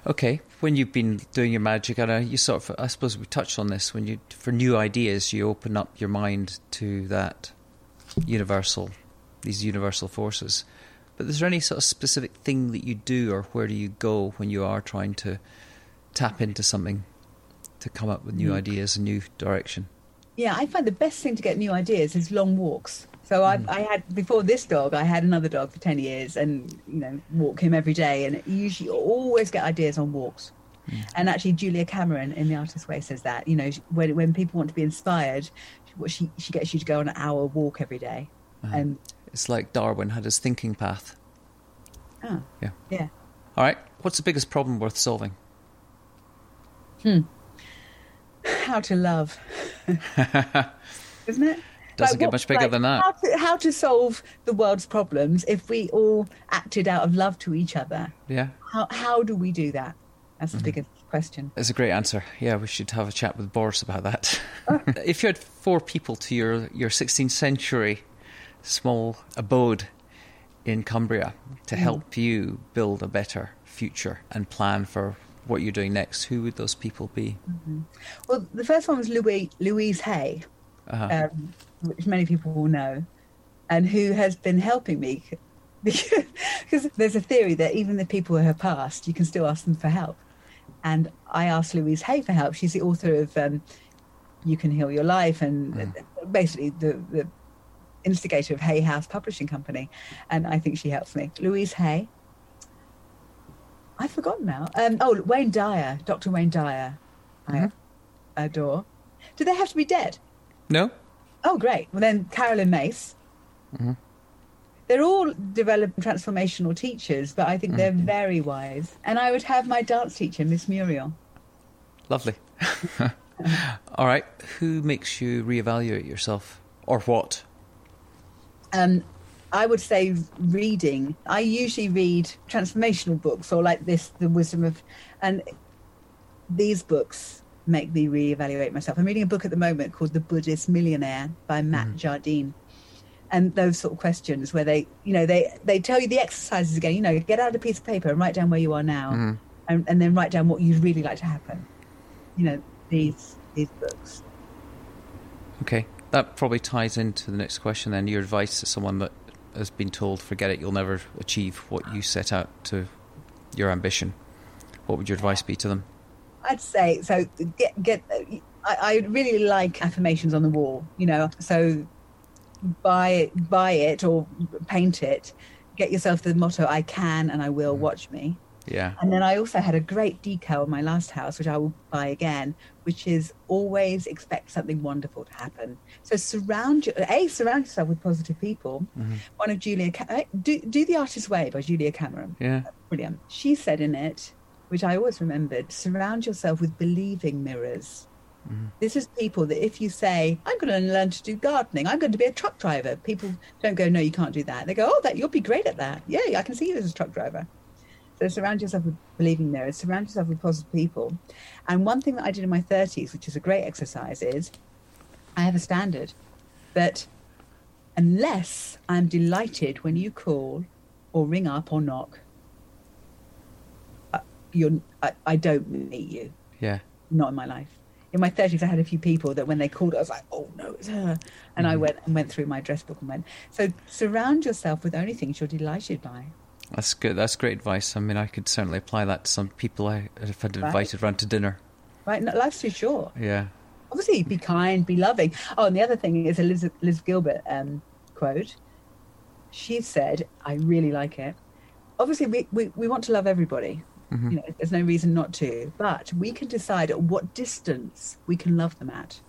Okay, when you've been doing your magic, I know you sort of, I suppose we touched on this. When you, for new ideas, you open up your mind to that universal, these universal forces. But is there any sort of specific thing that you do, or where do you go when you are trying to tap into something to come up with new Mm. ideas and new direction? Yeah, I find the best thing to get new ideas is long walks. So I, mm. I had before this dog, I had another dog for ten years, and you know, walk him every day, and usually always get ideas on walks. Mm. And actually, Julia Cameron in The Artist's Way says that you know when when people want to be inspired, what she she gets you to go on an hour walk every day, uh-huh. and It's like Darwin had his thinking path. oh, Yeah. yeah, All right, what's the biggest problem worth solving? Hmm, how to love, isn't it? Doesn't get what- much bigger than that. How to, how to solve the world's problems if we all acted out of love to each other? Yeah, How how do we do that? That's the Mm-hmm. biggest question. It's a great answer. Yeah, we should have a chat with Boris about that. if you had four people to your, your 16th century small abode in Cumbria to help you build a better future and plan for what you're doing next, who would those people be? Well, the first one was Louis, Louise Hay, Uh-huh. um, which many people will know, and who has been helping me because there's a theory that even the people who have passed, you can still ask them for help. And I asked Louise Hay for help. She's the author of um, "You Can Heal Your Life" and basically the, the instigator of Hay House Publishing Company, and I think she helps me. Louise Hay. I've forgotten now. Um, oh, Wayne Dyer, Dr. Wayne Dyer. I adore. Do they have to be dead? no? Oh, great. Well, then Caroline Myss. They're all developed transformational teachers, but I think they're very wise. And I would have my dance teacher, Miss Muriel. Lovely. All right, who makes you reevaluate yourself or what? Um, I would say reading. I usually read transformational books or like this, The Wisdom of, and these books make me reevaluate myself. I'm reading a book at the moment called The Buddhist Millionaire by Matt mm. Jardine. And those sort of questions where they, you know, they, they tell you the exercises again, you know, get out a piece of paper and write down where you are now mm. and, and then write down what you'd really like to happen. You know, these, these books. Okay, that probably ties into the next question then. Your advice to someone that has been told, forget it, you'll never achieve what you set out to your ambition. What would your advice be to them? I'd say so. Get get. I, I really like affirmations on the wall. You know, so buy it, buy it or paint it. Get yourself the motto: "I can and I will. Watch me." Yeah. And then I also had a great decal in my last house, which I will buy again, which is always expect something wonderful to happen. So surround you, a surround yourself with positive people. One of Julia, eh, do do the Artist's Way by Julia Cameron Yeah. brilliant. She said in it, which I always remembered, surround yourself with believing mirrors. Mm-hmm. This is people that if you say, I'm going to learn to do gardening, I'm going to be a truck driver, people don't go, no, you can't do that. They go, oh, that you'll be great at that. Yeah, I can see you as a truck driver. So surround yourself with believing mirrors, surround yourself with positive people. And one thing that I did in my 30s, which is a great exercise, is I have a standard that unless I'm delighted when you call or ring up or knock, you're, I, I don't meet you. Yeah. Not in my life. In my 30s, I had a few people that when they called, I was like, oh no, it's her. And I went and went through my address book and went. So surround yourself with only things you're delighted by. That's good. That's great advice. I mean, I could certainly apply that to some people I, if I'd Right. invited round to dinner. Right? No, life's too short. Yeah. Obviously, be kind, be loving. Oh, and the other thing is a Liz, Liz Gilbert um, quote. She said, I really like it. Obviously, we, we, we want to love everybody. Mm-hmm. You know, there's no reason not to. But we can decide at what distance we can love them at.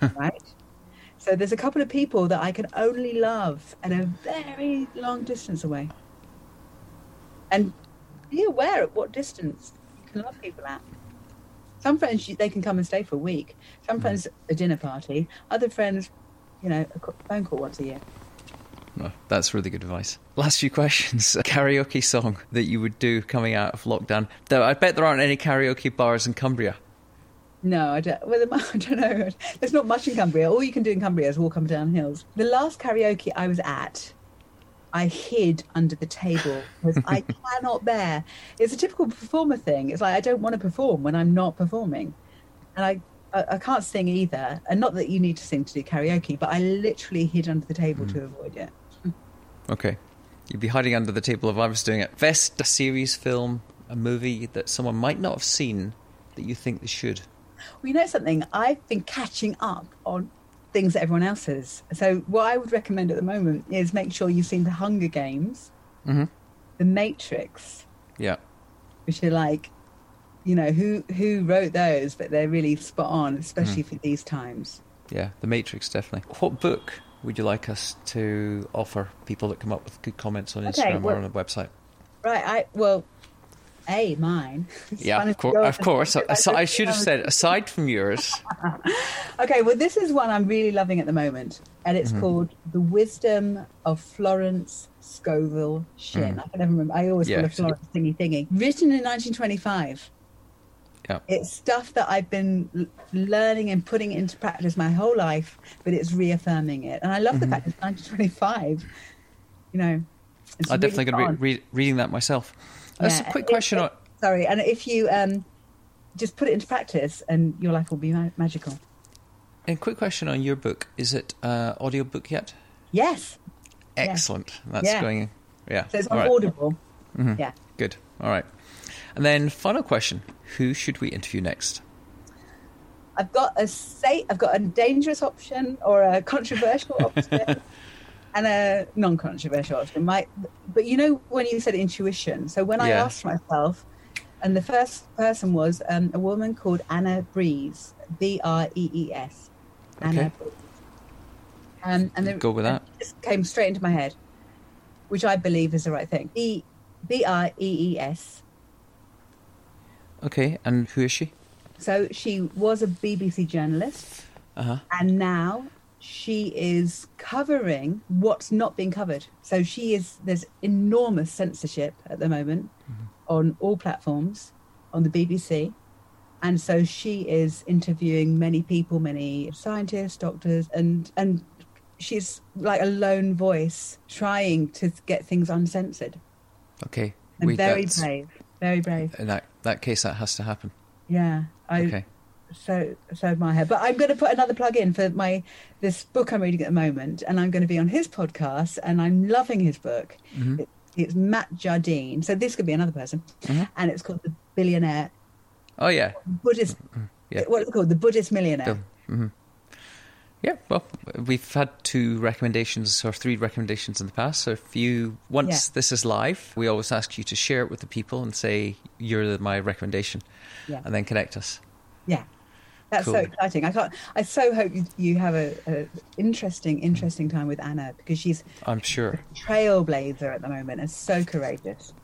right? So there's a couple of people that I can only love at a very long distance away. And be aware at what distance you can love people at. Some friends, they can come and stay for a week. Some mm-hmm. friends, a dinner party. Other friends, you know, a phone call once a year. Well, that's really good advice. Last few questions. A karaoke song that you would do coming out of lockdown. Though I bet there aren't any karaoke bars in Cumbria. No, I don't. Well, I don't know. There's not much in Cumbria. All you can do in Cumbria is walk up and down hills. The last karaoke I was at, I hid under the table because I cannot bear. It's a typical performer thing. It's like I don't want to perform when I'm not performing, and I I, I can't sing either. And not that you need to sing to do karaoke, but I literally hid under the table mm. to avoid it. Okay, you'd be hiding under the table if I was doing it. Best a series, film, a movie that someone might not have seen that you think they should. Well, you know something? I've been catching up on things that everyone else has. So, what I would recommend at the moment is make sure you've seen The Hunger Games, mm-hmm. The Matrix. Yeah. Which are like, you know, who who wrote those, but they're really spot on, especially mm. for these times. Yeah, The Matrix, definitely. What book would you like us to offer people that come up with good comments on Instagram okay, well, or on the website? Right. I well, a mine. yeah, of, course. Of course. I should have said aside from yours. okay, well, this is one I'm really loving at the moment, and it's mm-hmm. called "The Wisdom of Florence Scovel Shinn." Mm. I can never remember. I always yeah, call her Florence thingy thingy. Written in 1925. Yeah. It's stuff that I've been learning and putting into practice my whole life, but it's reaffirming it. And I love mm-hmm. the fact it's 1925. You know, I'm definitely going to be re- reading that myself. That's yeah. a quick question. If, sorry, and if you um, just put it into practice, and your life will be ma- magical. And quick question on your book: Is it uh, audiobook yet? Yes. Excellent. That's yeah. going. Yeah. So it's on right. Audible. Mm-hmm. Yeah. Good. All right. And then final question: Who should we interview next? I've got a say. I've got a dangerous option or a controversial option and a non-controversial option. My, but you know when you said intuition. So when I asked myself, and the first person was um, a woman called Anna Brees, B R E E S. Anna okay. Um, and then go with that. Just came straight into my head, which I believe is the right thing. B B R E E S. Okay, and who is she? So she was a BBC journalist, uh-huh. and now she is covering what's not being covered. So she is there's enormous censorship at the moment mm-hmm. on all platforms on the BBC. And so she is interviewing many people, many scientists, doctors, and and she's like a lone voice trying to get things uncensored. Okay. And Wait, very brave. Very brave. In that that case that has to happen. Yeah. I, okay so so my head. But I'm going to put another plug in for my this book I'm reading at the moment, and I'm going to be on his podcast, and I'm loving his book. Mm-hmm. It, it's Matt Jardine, so this could be another person, mm-hmm. and it's called the Billionaire. Oh yeah, Buddhist. Mm-hmm. Yeah. What is it called? The Buddhist Millionaire. Mm-hmm. Yeah, well, we've had two recommendations or three recommendations in the past. So if you once yeah. this is live, we always ask you to share it with the people and say you're my recommendation, yeah. and then connect us. Yeah. That's cool. so exciting. I can't. I so hope you, you have a, a, interesting, interesting time with Anna because she's. I'm sure. trailblazer at the moment and so courageous.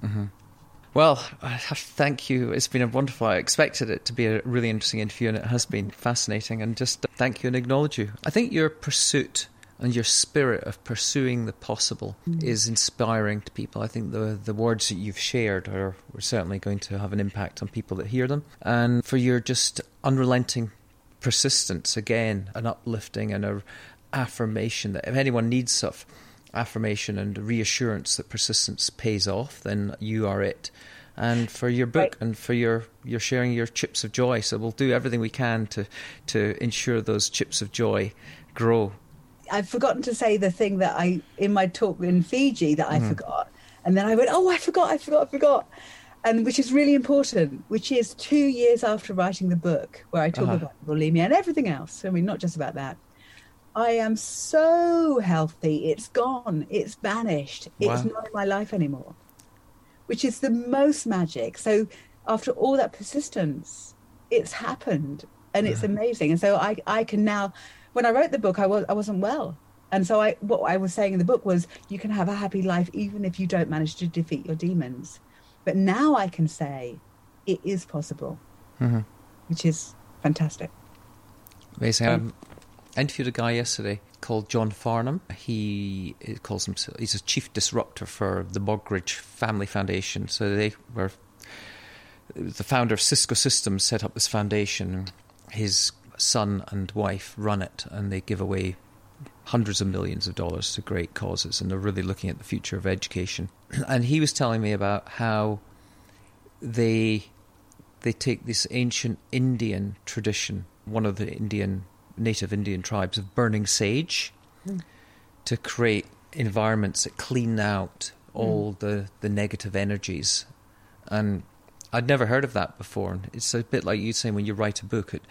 Mm-hmm. Well, I have to thank you. It's been a wonderful. I expected it to be a really interesting interview, and it has been fascinating. And just thank you and acknowledge you. I think your pursuit and your spirit of pursuing the possible mm. is inspiring to people. I think the the words that you've shared are, are certainly going to have an impact on people that hear them, and for your just unrelenting persistence again, an uplifting and a affirmation that if anyone needs stuff, affirmation and reassurance that persistence pays off, then you are it. And for your book right. and for your your sharing your chips of joy, so we'll do everything we can to to ensure those chips of joy grow I've forgotten to say the thing that I in my talk in Fiji that I mm. forgot, and then I went, oh, I forgot, I forgot, I forgot, and which is really important. Which is two years after writing the book, where I talk uh-huh. about bulimia and everything else. I mean, not just about that. I am so healthy. It's gone. It's vanished. Wow. It's not in my life anymore. Which is the most magic. So after all that persistence, it's happened and it's uh-huh. amazing. And so I, I can now when I wrote the book, I was I wasn't well, and so I what I was saying in the book was you can have a happy life even if you don't manage to defeat your demons. But now I can say it is possible, mm-hmm. which is fantastic. Amazing. Um, I interviewed a guy yesterday called John Farnham. He eh, calls himself he's a chief disruptor for the Morgridge Family Foundation. So they were the founder of Cisco Systems set up this foundation. His son and wife run it, and they give away hundreds of millions of dollars to great causes, and they're really looking at the future of education. And he was telling me about how they they take this ancient Indian tradition, one of the Indian native Indian tribes of burning sage, mm. to create environments that clean out all mm. the the negative energies, and I'd never heard of that before. And it's a bit like you saying when you write a book, it,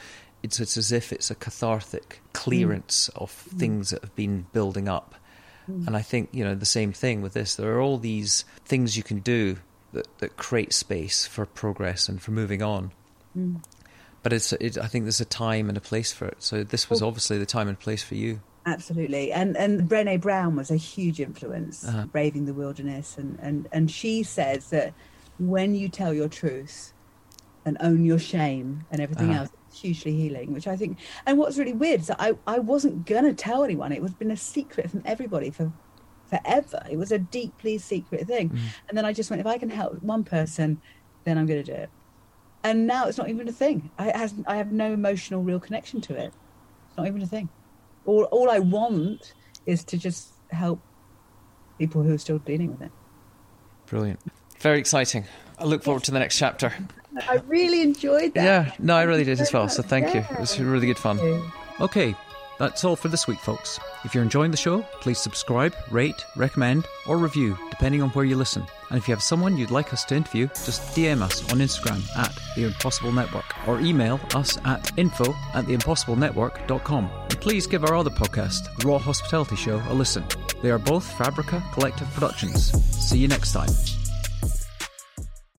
it's it's as if it's a cathartic clearance mm. of things that have been building up. Mm. And I think you know the same thing with this. There are all these things you can do that that create space for progress and for moving on. Mm. But it's it, I think there's a time and a place for it. So this was obviously the time and place for you. Absolutely, and and Brené Brown was a huge influence, uh-huh. braving the wilderness, and and and she says that when you tell your truth and own your shame and everything uh-huh. else, it's hugely healing, which I think. And what's really weird is that I, I wasn't going to tell anyone. It was been a secret from everybody for forever. It was a deeply secret thing. Mm. And then I just went, if I can help one person, then I'm going to do it. And now it's not even a thing. I, has, I have no emotional real connection to it. It's not even a thing. All, all I want is to just help people who are still dealing with it. Brilliant. Very exciting. I look forward to the next chapter. I really enjoyed that. Yeah, no, I really did as well. So thank yeah. you. It was really good fun. Okay, that's all for this week, folks. If you're enjoying the show, please subscribe, rate, recommend, or review, depending on where you listen. And if you have someone you'd like us to interview, just DM us on Instagram at The Impossible Network or email us at info at theimpossiblenetwork.com. And please give our other podcast, The Raw Hospitality Show, a listen. They are both Fabrica Collective Productions. See you next time.